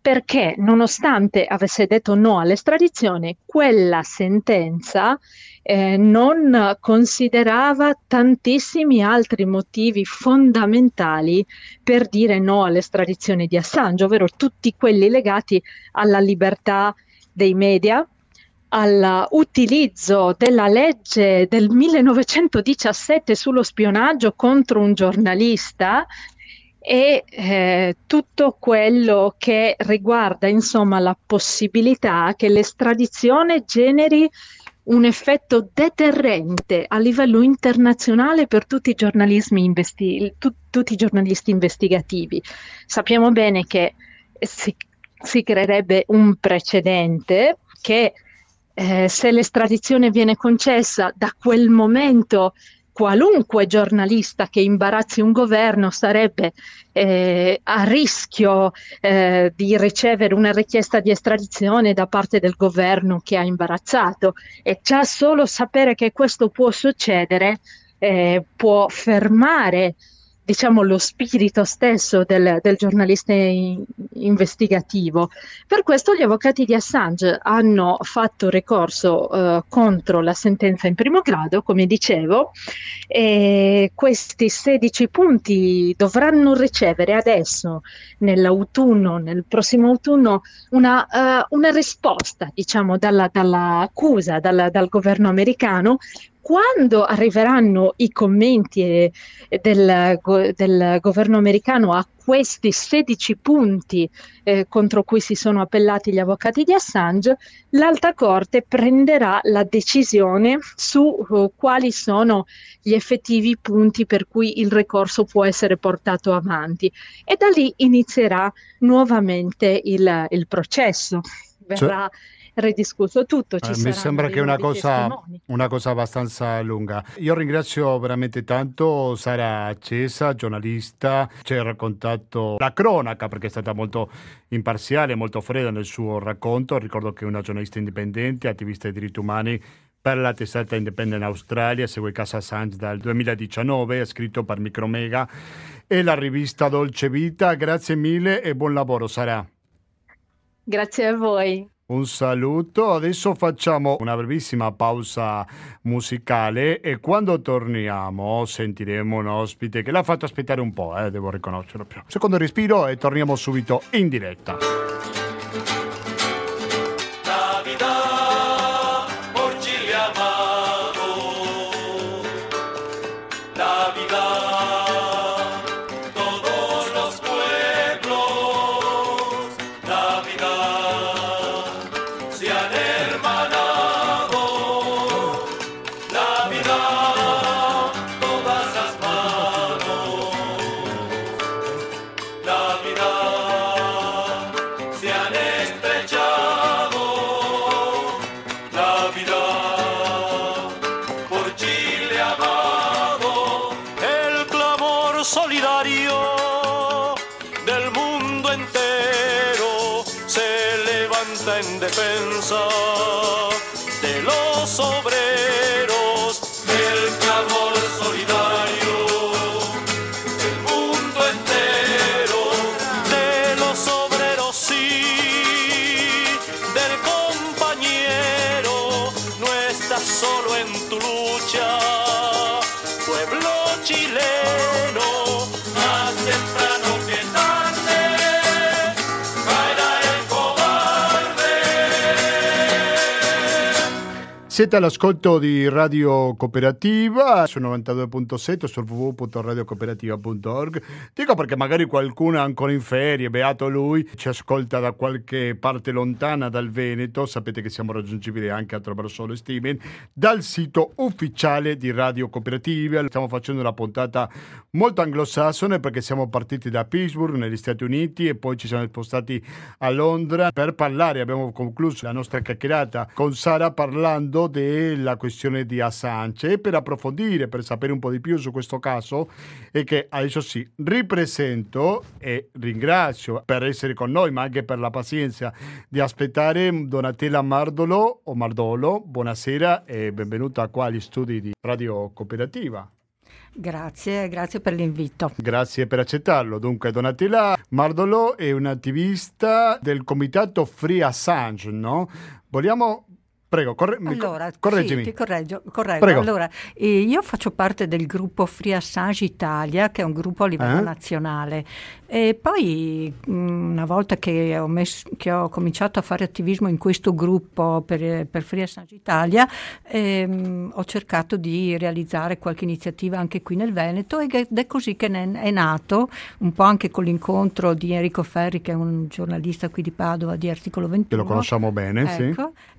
Perché nonostante avesse detto no all'estradizione, quella sentenza eh, non considerava tantissimi altri motivi fondamentali per dire no all'estradizione di Assange, ovvero tutti quelli legati alla libertà dei media, all'utilizzo della legge del 1917 sullo spionaggio contro un giornalista e eh, tutto quello che riguarda insomma la possibilità che l'estradizione generi un effetto deterrente a livello internazionale per tutti i, investi- tu- tutti i giornalisti investigativi. Sappiamo bene che si, si creerebbe un precedente che eh, se l'estradizione viene concessa da quel momento qualunque giornalista che imbarazzi un governo sarebbe eh, a rischio eh, di ricevere una richiesta di estradizione da parte del governo che ha imbarazzato. E già solo sapere che questo può succedere eh, può fermare diciamo, lo spirito stesso del, del giornalista in, investigativo. Per questo gli avvocati di Assange hanno fatto ricorso eh, contro la sentenza in primo grado, come dicevo, e questi 16 punti dovranno ricevere adesso, nell'autunno, nel prossimo autunno, una, uh, una risposta, diciamo, dalla, dall'accusa, dalla, dal governo americano quando arriveranno i commenti eh, del, del, governo americano a questi 16 punti eh, contro cui si sono appellati gli avvocati di Assange, l'Alta Corte prenderà la decisione su uh, quali sono gli effettivi punti per cui il ricorso può essere portato avanti e da lì inizierà nuovamente il, il processo. Verrà cioè ridiscusso tutto. Eh, mi sembra che è una cosa, una cosa abbastanza lunga. Io ringrazio veramente tanto Sara Accesa, giornalista, ci ha raccontato la cronaca perché è stata molto imparziale, molto fredda nel suo racconto. Ricordo che è una giornalista indipendente, attivista dei diritti umani per la testata Independent Australia, segue Casa Assange dal 2019, ha scritto per Micromega e la rivista Dolce Vita. Grazie mille e buon lavoro Sara. Grazie a voi. Un saluto, adesso facciamo una brevissima pausa musicale e quando torniamo sentiremo un ospite che l'ha fatto aspettare un po', eh, devo riconoscerlo. Secondo respiro e torniamo subito in diretta. Siete all'ascolto di Radio Cooperativa su 92.7 sul www.radiocooperativa.org. Dico perché magari qualcuno ancora in ferie, beato lui, ci ascolta da qualche parte lontana dal Veneto. Sapete che siamo raggiungibili anche attraverso lo streaming dal sito ufficiale di Radio Cooperativa. Stiamo facendo una puntata molto anglosassone perché siamo partiti da Pittsburgh negli Stati Uniti e poi ci siamo spostati a Londra per parlare. Abbiamo concluso la nostra chiacchierata con Sara parlando della questione di Assange e per approfondire, per sapere un po' di più su questo caso e che adesso sì, ripresento e ringrazio per essere con noi ma anche per la pazienza di aspettare Donatella Mardolo o Mardolo. Buonasera e benvenuta qua agli studi di Radio Cooperativa. Grazie, grazie per l'invito. Grazie per accettarlo. Dunque, Donatella Mardolo è un'attivista del comitato Free Assange, no? Vogliamo... Prego, corre... Allora, correggimi. sì, ti correggio, correggo. Allora, eh, io faccio parte del gruppo Free Assange Italia, che è un gruppo a livello Eh? nazionale. E poi, mh, una volta che ho, messo- che ho cominciato a fare attivismo in questo gruppo per, per Free Assange Italia, ehm, ho cercato di realizzare qualche iniziativa anche qui nel Veneto ed è- così che ne- è nato, un po' anche con l'incontro di Enrico Ferri, che è un giornalista qui di Padova di Articolo 21. Che lo conosciamo bene, sì.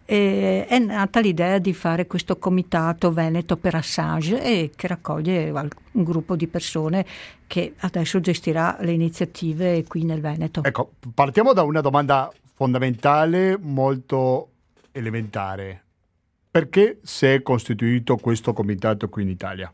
E è nata l'idea di fare questo comitato Veneto per Assange e che raccoglie un gruppo di persone che adesso gestirà le iniziative qui nel Veneto. Ecco, partiamo da una domanda fondamentale, molto elementare. Perché si è costituito questo comitato qui in Italia?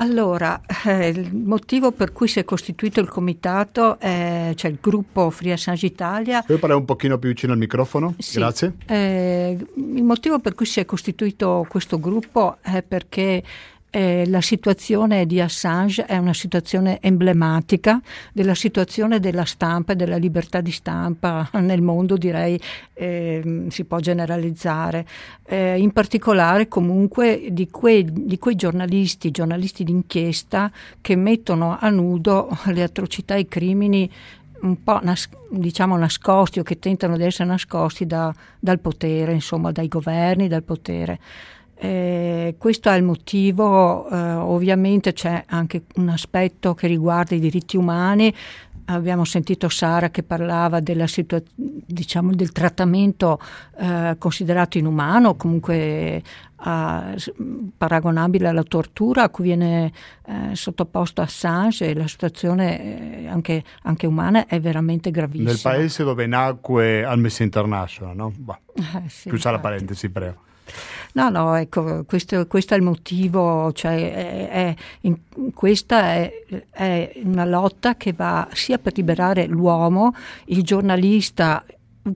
Allora, eh, il motivo per cui si è costituito il comitato, è, cioè il gruppo Free Assange Italia, Puoi parlare un pochino più vicino al microfono? Sì. Grazie. Eh, il motivo per cui si è costituito questo gruppo è perché eh, la situazione di Assange è una situazione emblematica della situazione della stampa e della libertà di stampa nel mondo, direi ehm, si può generalizzare. Eh, in particolare comunque di quei, di quei giornalisti, giornalisti d'inchiesta che mettono a nudo le atrocità e i crimini un po' nas- diciamo nascosti o che tentano di essere nascosti da- dal potere, insomma dai governi, dal potere. Eh, questo è il motivo, eh, ovviamente c'è anche un aspetto che riguarda i diritti umani. Abbiamo sentito Sara che parlava della situa- diciamo, del trattamento eh, considerato inumano, comunque ah, s- paragonabile alla tortura a cui viene eh, sottoposto Assange e la situazione eh, anche, anche umana è veramente gravissima. Nel paese dove nacque Amnesty International, no? Bah, Eh, sì, chiusa la parentesi, prego. No, no, ecco, questo, questo è il motivo, cioè è- è- in- questa è, è una lotta che va sia per liberare l'uomo, il giornalista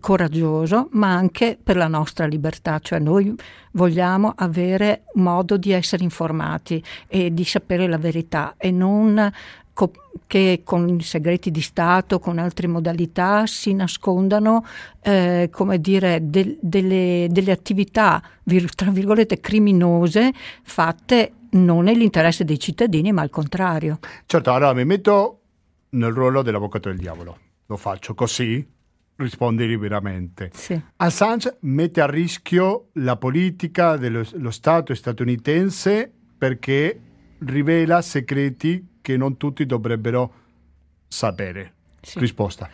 coraggioso, ma anche per la nostra libertà, cioè noi vogliamo avere modo di essere informati e di sapere la verità e non co- che con i segreti di Stato, con altre modalità si nascondano, eh, come dire, del- delle, delle attività, vir- tra virgolette, criminose fatte non nell'interesse dei cittadini, ma al contrario. Certo, allora mi metto nel ruolo dell'avvocato del diavolo. Lo faccio così, rispondi liberamente. Sì. Assange mette a rischio la politica dello lo Stato statunitense perché rivela segreti che non tutti dovrebbero sapere. Sì. Risposta.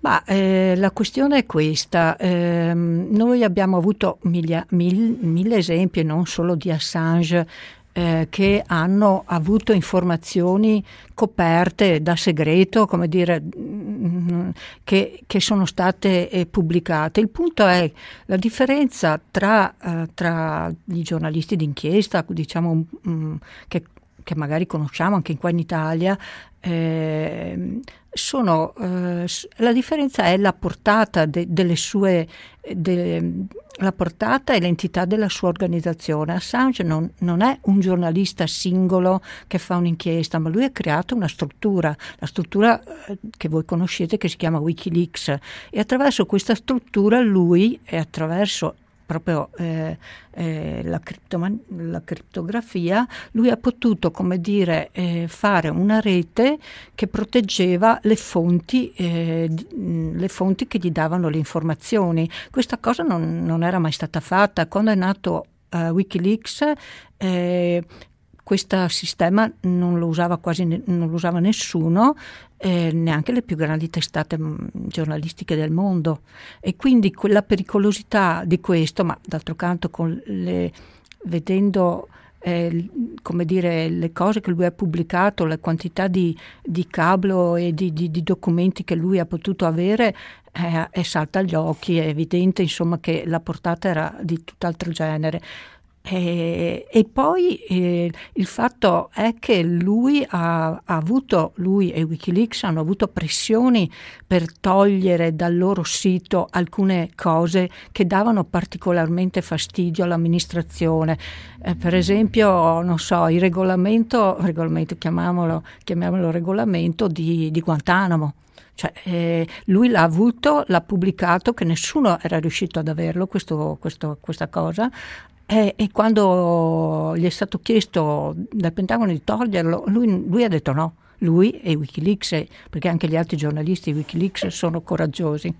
Ma eh, la questione è questa, ehm, noi abbiamo avuto miglia- mil- mille esempi, non solo di Assange, eh, che hanno avuto informazioni coperte da segreto, come dire, mm, che, che sono state eh, pubblicate. Il punto è la differenza tra, eh, tra i giornalisti d'inchiesta, diciamo, mm, che che magari conosciamo anche qua in Italia, eh, sono, eh, la differenza è la portata de, delle sue, de, la portata e l'entità della sua organizzazione. Assange non, non, è un giornalista singolo che fa un'inchiesta, ma lui ha creato una struttura, la struttura eh, che voi conoscete che si chiama Wikileaks e attraverso questa struttura lui e attraverso proprio eh, eh, la, criptoman- la, criptografia, lui ha potuto, come dire, eh, fare una rete che proteggeva le fonti, eh, di, le fonti, che gli davano le informazioni. Questa cosa non, non era mai stata fatta. Quando è nato uh, Wikileaks, eh, questo sistema non lo usava quasi non lo usava nessuno, eh, neanche le più grandi testate mm, giornalistiche del mondo. E quindi quella pericolosità di questo, ma d'altro canto le, vedendo eh, come dire, le cose che lui ha pubblicato, la quantità di, di cablo e di, di, di, documenti che lui ha potuto avere, eh, salta agli occhi, è evidente insomma, che la portata era di tutt'altro genere. E, e poi eh, il fatto è che lui ha, ha, avuto, lui e Wikileaks hanno avuto pressioni per togliere dal loro sito alcune cose che davano particolarmente fastidio all'amministrazione. Eh, per esempio, non so, il regolamento, regolamento chiamiamolo, chiamiamolo regolamento di, di Guantanamo. Cioè, eh, lui l'ha avuto, l'ha pubblicato, che nessuno era riuscito ad averlo, questo, questo, questa cosa, e, e, quando gli è stato chiesto dal Pentagono di toglierlo, lui, lui ha detto no, lui e Wikileaks, perché anche gli altri giornalisti di Wikileaks sono coraggiosi.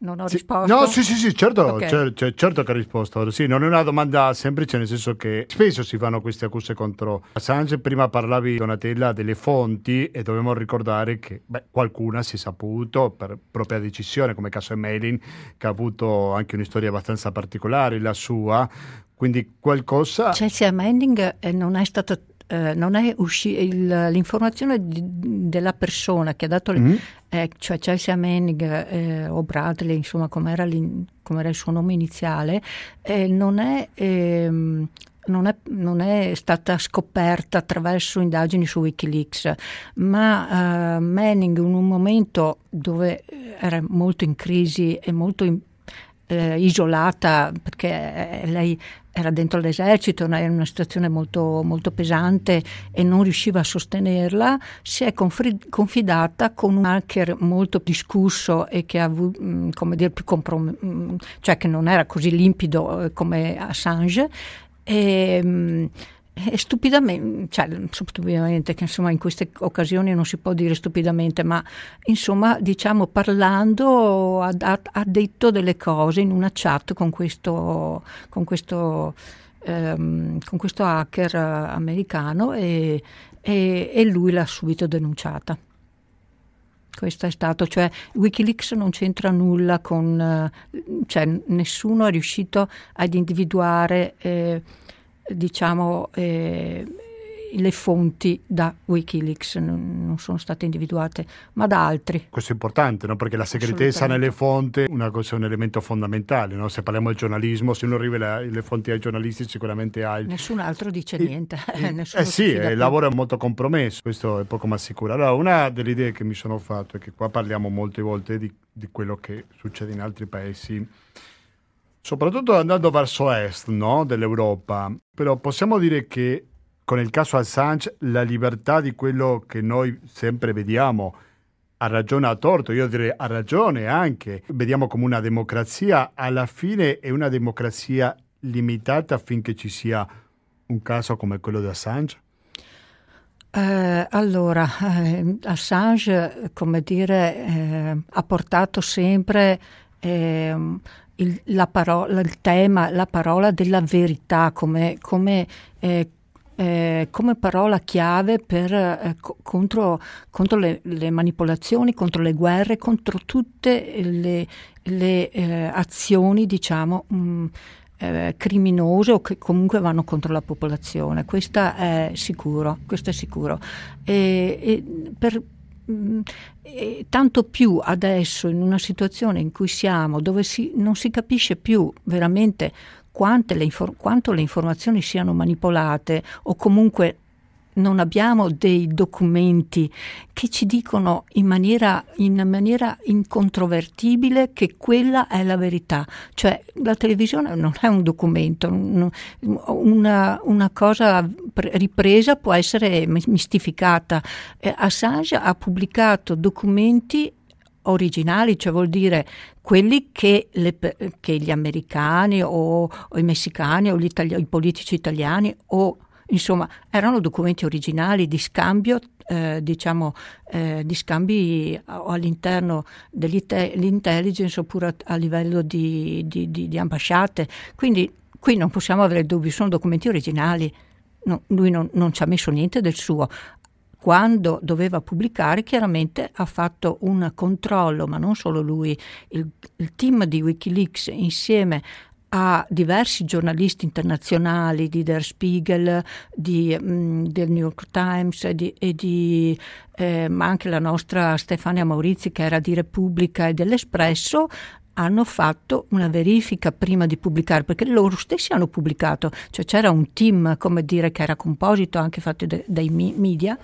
Non ho risposto? No, sì, sì, sì, certo, okay. cer- cer- certo che ho risposto. Sì, non è una domanda semplice, nel senso che spesso si fanno queste accuse contro Assange. Prima parlavi, Donatella, delle fonti e dobbiamo ricordare che beh, qualcuna si è saputo per propria decisione, come caso Emelin, che ha avuto anche una storia abbastanza particolare, la sua. Quindi qualcosa... Chelsea Manning eh, non è stato eh, non è uscita l'informazione di, della persona che ha dato, mm-hmm. Eh, cioè Chelsea Manning eh, o Bradley, insomma, come era, il suo nome iniziale, eh, non è ehm, non è, non è, stata scoperta attraverso indagini su Wikileaks, ma uh, Manning in un momento dove era molto in crisi e molto in, eh, isolata perché lei era dentro l'esercito, era in una situazione molto, molto pesante e non riusciva a sostenerla, si è confidata con un hacker molto discusso e che ha come dire, più comprom- cioè che non era così limpido eh, come Assange. E stupidamente, cioè stupidamente, che insomma in queste occasioni non si può dire stupidamente, ma insomma diciamo parlando ha, ha, ha detto delle cose in una chat con questo, con questo, ehm, con questo hacker americano e, e, e lui l'ha subito denunciata. Questo è stato, cioè Wikileaks non c'entra nulla con, cioè nessuno è riuscito ad individuare eh, diciamo, eh, le fonti da Wikileaks non, non, sono state individuate, ma da altri. Questo è importante, no? perché la segretezza nelle fonti una cosa, è un elemento fondamentale. No? Se parliamo del giornalismo, se uno rivela le fonti ai giornalisti, sicuramente hai... Nessun altro dice e, niente. E, eh sì, il lavoro è molto compromesso, questo è poco ma sicuro. Allora, una delle idee che mi sono fatto è che qua parliamo molte volte di, di quello che succede in altri paesi soprattutto andando verso est no? dell'Europa, però possiamo dire che con il caso Assange la libertà di quello che noi sempre vediamo ha ragione a torto, io direi ha ragione anche, vediamo come una democrazia, alla fine è una democrazia limitata affinché ci sia un caso come quello di Assange? Eh, allora, eh, Assange, come dire, eh, ha portato sempre ehm, il, la parola, il tema, la parola della verità come, come, eh, eh, come parola chiave per, eh, contro, contro le, le, manipolazioni, contro le guerre, contro tutte le, le eh, azioni, diciamo, mh, mm, eh, criminose o che comunque vanno contro la popolazione. Questo è sicuro, questo è sicuro. E, e per, mm, e tanto più adesso in una situazione in cui siamo, dove si, non si capisce più veramente le quanto le informazioni siano manipolate o comunque non abbiamo dei documenti che ci dicono in maniera, in maniera, incontrovertibile che quella è la verità. Cioè la televisione non è un documento, una, una cosa ripresa può essere mistificata. Eh, Assange ha pubblicato documenti originali, cioè vuol dire quelli che, le, che gli americani o, o, i messicani o itali- i politici italiani o Insomma, erano documenti originali di scambio, eh, diciamo, eh, di scambi all'interno dell'intelligence oppure a, livello di, di, di, di, ambasciate. Quindi qui non possiamo avere dubbi, sono documenti originali. No, lui non, non ci ha messo niente del suo quando doveva pubblicare chiaramente ha fatto un controllo, ma non solo lui, il, il, team di Wikileaks insieme a diversi giornalisti internazionali di Der Spiegel, di, mh, mm, del New York Times e di, e di eh, ma anche la nostra Stefania Maurizi che era di Repubblica e dell'Espresso hanno fatto una verifica prima di pubblicare, perché loro stessi hanno pubblicato, cioè c'era un team, come dire, che era composito anche fatto dai media,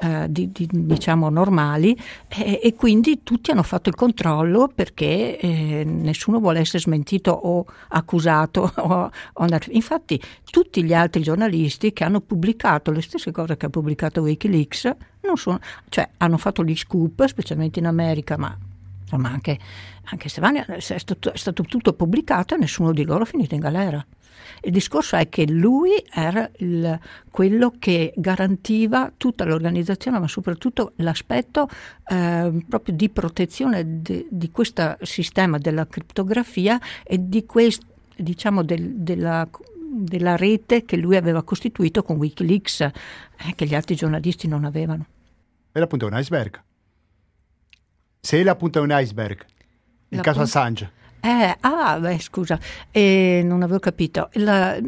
eh, di, di, diciamo normali, e, e, quindi tutti hanno fatto il controllo perché eh, nessuno vuole essere smentito o accusato. O, o, infatti tutti gli altri giornalisti che hanno pubblicato le stesse cose che ha pubblicato Wikileaks, sono, cioè hanno fatto gli scoop, specialmente in America, ma insomma anche, anche Stefania, è stato, è stato tutto pubblicato e nessuno di loro è finito in galera. Il discorso è che lui era il, quello che garantiva tutta l'organizzazione, ma soprattutto l'aspetto eh, proprio di protezione de, di questo sistema della criptografia e di quest, diciamo del, della, della rete che lui aveva costituito con Wikileaks, eh, che gli altri giornalisti non avevano. Era appunto un iceberg. Se la punta è un iceberg, il la caso punta... Assange. Eh, ah, beh, scusa, eh, non avevo capito. La,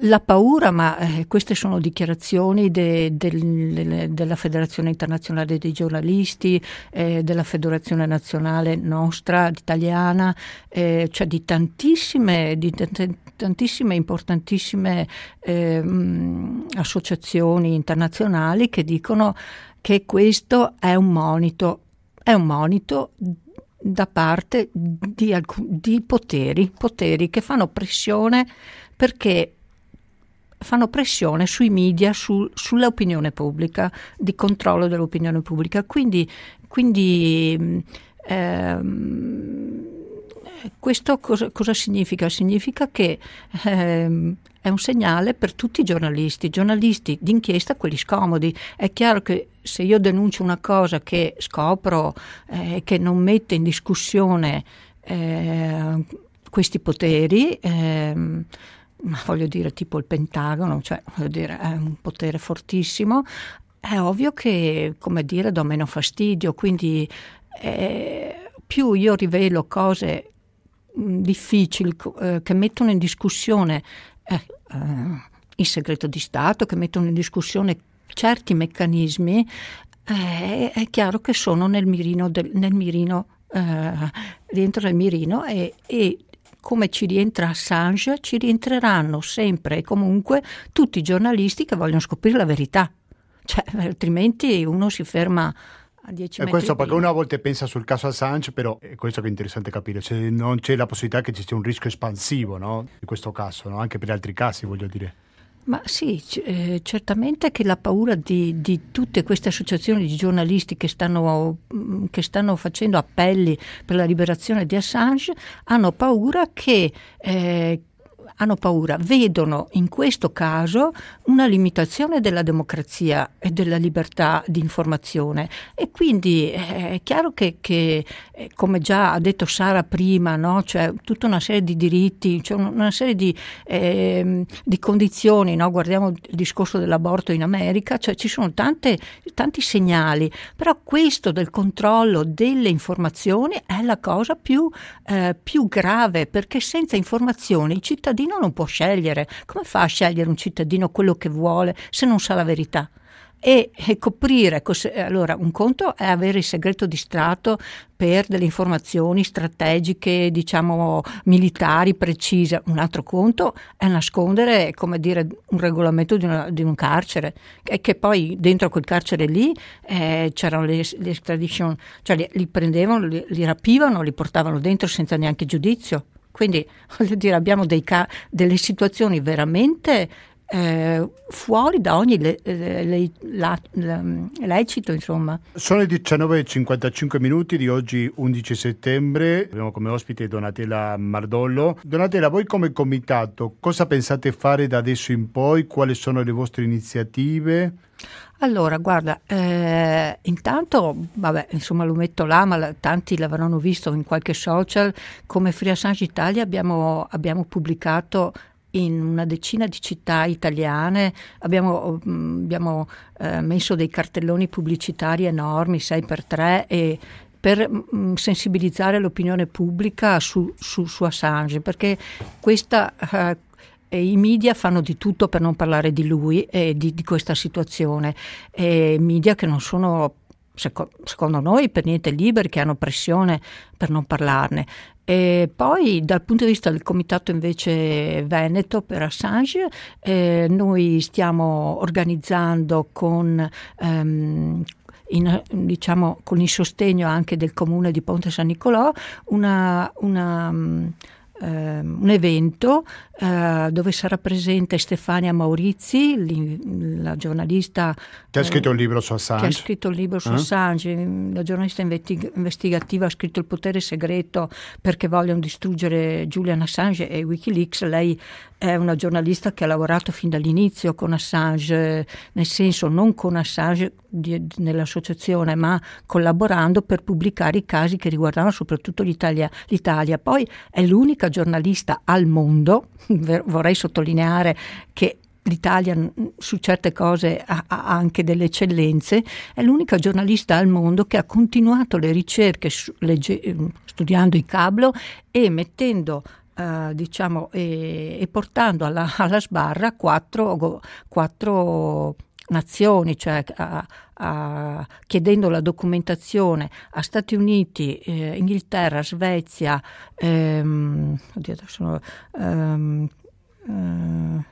la paura, ma eh, queste sono dichiarazioni de, de, de, della Federazione Internazionale dei Giornalisti, eh, della Federazione Nazionale nostra, italiana, eh, cioè di tantissime, di tantissime importantissime ehm, associazioni internazionali che dicono che questo è un monito, è un monito da parte di, alcun, di poteri, poteri che fanno pressione perché fanno pressione sui media, su, sull'opinione pubblica, di controllo dell'opinione pubblica. Quindi, quindi ehm, questo cosa, cosa, significa? Significa che ehm, è un segnale per tutti i giornalisti, giornalisti d'inchiesta, quelli scomodi. È chiaro che se io denuncio una cosa che scopro eh, che non mette in discussione eh, questi poteri, eh, ma voglio dire tipo il Pentagono, cioè dire è un potere fortissimo, è ovvio che, come dire, do meno fastidio, quindi eh, più io rivelo cose difficili eh, che mettono in discussione eh, eh, il segreto di Stato, che mettono in discussione certi meccanismi, eh, è chiaro che sono nel mirino, del, nel mirino eh, rientro nel mirino e, e come ci rientra Assange, ci rientreranno sempre e comunque tutti i giornalisti che vogliono scoprire la verità. Cioè, altrimenti uno si ferma a 10 e questo perché una volta pensa sul caso Assange, però è questo che è interessante capire, cioè, non c'è la possibilità che ci sia un rischio espansivo no? di questo caso, no? anche per altri casi voglio dire. Ma sì, eh, certamente che la paura di, di, tutte queste associazioni di giornalisti che stanno, mm, che stanno, facendo appelli per la liberazione di Assange hanno paura che eh, hanno paura, vedono in questo caso una limitazione della democrazia e della libertà di informazione e quindi eh, è chiaro che, che eh, come già ha detto Sara prima, no? cioè tutta una serie di diritti, cioè una serie di, eh, di condizioni, no? guardiamo il discorso dell'aborto in America, cioè ci sono tante, tanti segnali, però questo del controllo delle informazioni è la cosa più, eh, più grave perché senza informazioni il cittadino non può scegliere. Come fa a scegliere un cittadino quello che vuole se non sa la verità? e, e coprire. Allora, un conto è avere il segreto di Stato per delle informazioni strategiche, diciamo, militari precise. Un altro conto è nascondere, come dire, un regolamento di, una, di un carcere e che poi dentro quel carcere lì eh, c'erano le, le extradition, cioè li, li prendevano, li, li, rapivano, li portavano dentro senza neanche giudizio. Quindi, voglio dire, abbiamo dei, delle situazioni veramente eh, fuori da ogni le, le, la, lecito, insomma. Sono le 19.55 minuti di oggi, 11 settembre. Abbiamo come ospite Donatella Mardollo. Donatella, voi come comitato cosa pensate fare da adesso in poi? Quali sono le vostre iniziative? Allora, guarda, eh, intanto, vabbè, insomma lo metto là, ma tanti l'avranno visto in qualche social, come Free Assange Italia abbiamo, abbiamo pubblicato in una decina di città italiane, abbiamo, mm, abbiamo eh, messo dei cartelloni pubblicitari enormi, 6x3, e per mh, mm, sensibilizzare l'opinione pubblica su, su, su Assange, perché questa, eh, i media fanno di tutto per non parlare di lui e di, di questa situazione, e media che non sono secondo noi per niente liberi, che hanno pressione per non parlarne. E poi dal punto di vista del comitato invece Veneto per Assange, eh, noi stiamo organizzando con ehm, in, diciamo, con il sostegno anche del comune di Ponte San Nicolò una, una eh, un evento eh, dove sarà presente Stefania Maurizi, la giornalista che ha scritto un libro su Assange. Che ha scritto un libro su eh? Assange, la giornalista investig- investigativa ha scritto Il potere segreto perché vogliono distruggere Julian Assange e Wikileaks. Lei è una giornalista che ha lavorato fin dall'inizio con Assange, nel senso non con Assange di, nell'associazione, ma collaborando per pubblicare i casi che riguardavano soprattutto l'Italia. l'Italia. Poi è l'unica giornalista al mondo, vorrei sottolineare che l'Italia su certe cose ha, anche delle eccellenze, è l'unica giornalista al mondo che ha continuato le ricerche legge, studiando i cablo e mettendo Uh, diciamo, e, e, portando alla, alla sbarra quattro, quattro nazioni, cioè a, a, chiedendo la documentazione a Stati Uniti, eh, Inghilterra, Svezia, ehm, oddio, adesso, ehm, eh,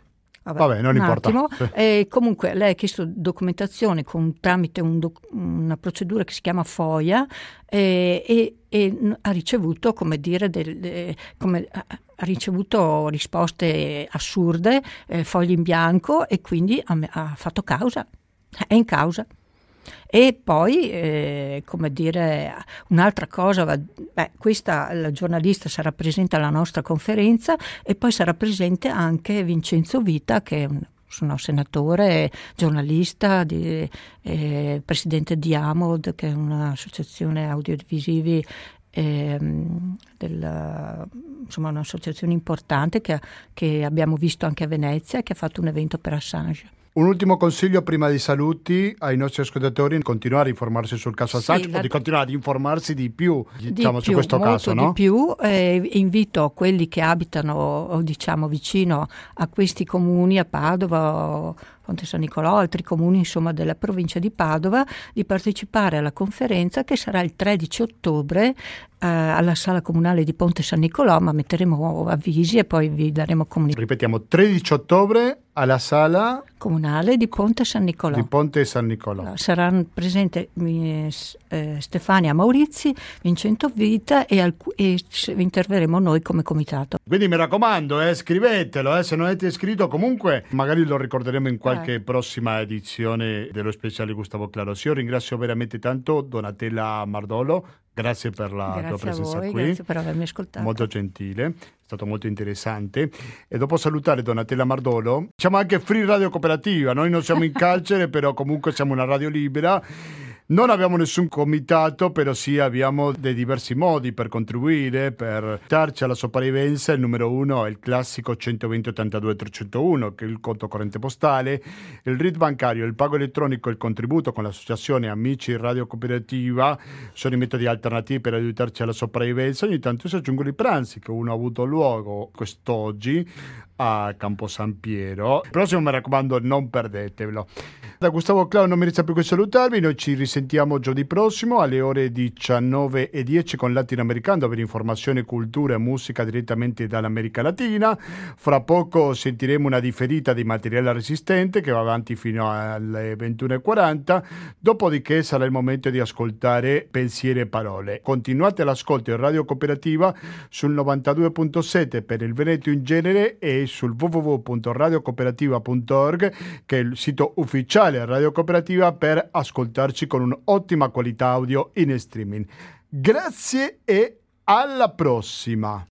Vabbè, Vabbè, non importa. Attimo. E comunque lei ha chiesto documentazione con, tramite un doc, una procedura che si chiama FOIA e, e, e ha ricevuto, come dire, del, come, ha ricevuto risposte assurde, eh, fogli in bianco e quindi ha, ha fatto causa, è in causa. E poi, eh, come dire, un'altra cosa, beh, questa la giornalista sarà presente alla nostra conferenza e poi sarà presente anche Vincenzo Vita che è un sono senatore, giornalista, di, eh, presidente di AMOD, che è un'associazione audiovisivi, eh, insomma un'associazione importante che, che abbiamo visto anche a Venezia, che ha fatto un evento per Assange. Un ultimo consiglio prima dei saluti ai nostri ascoltatori, continuare a informarsi sul caso Assange sì, la... o di continuare ad informarsi di più diciamo, di su questo caso. No? di più, eh, invito quelli che abitano diciamo, vicino a questi comuni, a Padova, Ponte San Nicolò, altri comuni insomma, della provincia di Padova, di partecipare alla conferenza che sarà il 13 ottobre eh, alla sala comunale di Ponte San Nicolò, ma metteremo avvisi e poi vi daremo comunicazione. Ripetiamo, 13 ottobre alla sala comunale di Ponte San Nicolò. Di Ponte San Nicolò. Saranno presenti eh, Stefania Maurizi, Vincenzo Vita e, alc- e interverremo noi come comitato. Quindi mi raccomando, eh, scrivetelo, eh, se non avete scritto comunque magari lo ricorderemo in qualche eh. prossima edizione dello speciale Gustavo Claros. Io ringrazio veramente tanto Donatella Mardolo Grazie per la grazie tua presenza voi, qui. Grazie per avermi ascoltato. Molto gentile, è stato molto interessante. E dopo salutare Donatella Mardolo, siamo anche Free Radio Cooperativa, noi non siamo in carcere, però comunque siamo una radio libera. Non abbiamo nessun comitato, però sì abbiamo dei diversi modi per contribuire, per darci alla sopravvivenza. Il numero uno è il classico 120 82 301, che è il conto corrente postale, il RID bancario, il pago elettronico e il contributo con l'associazione Amici Radio Cooperativa sono i metodi alternativi per aiutarci alla sopravvivenza. Ogni tanto si aggiungono i pranzi, che uno ha avuto luogo quest'oggi a Campo San Piero. Il prossimo mi raccomando non perdetevelo. Da Gustavo Clau non mi resta più che salutarvi, noi ci risentiamo giovedì prossimo alle ore 19.10 con Latinoamericano per informazione, cultura e musica direttamente dall'America Latina. Fra poco sentiremo una differita di materiale resistente che va avanti fino alle 21.40, dopodiché sarà il momento di ascoltare pensieri e parole. Continuate l'ascolto in Radio Cooperativa sul 92.7 per il Veneto in genere e sul www.radiocooperativa.org che è il sito ufficiale Radio Cooperativa per ascoltarci con un'ottima qualità audio in streaming. Grazie e alla prossima!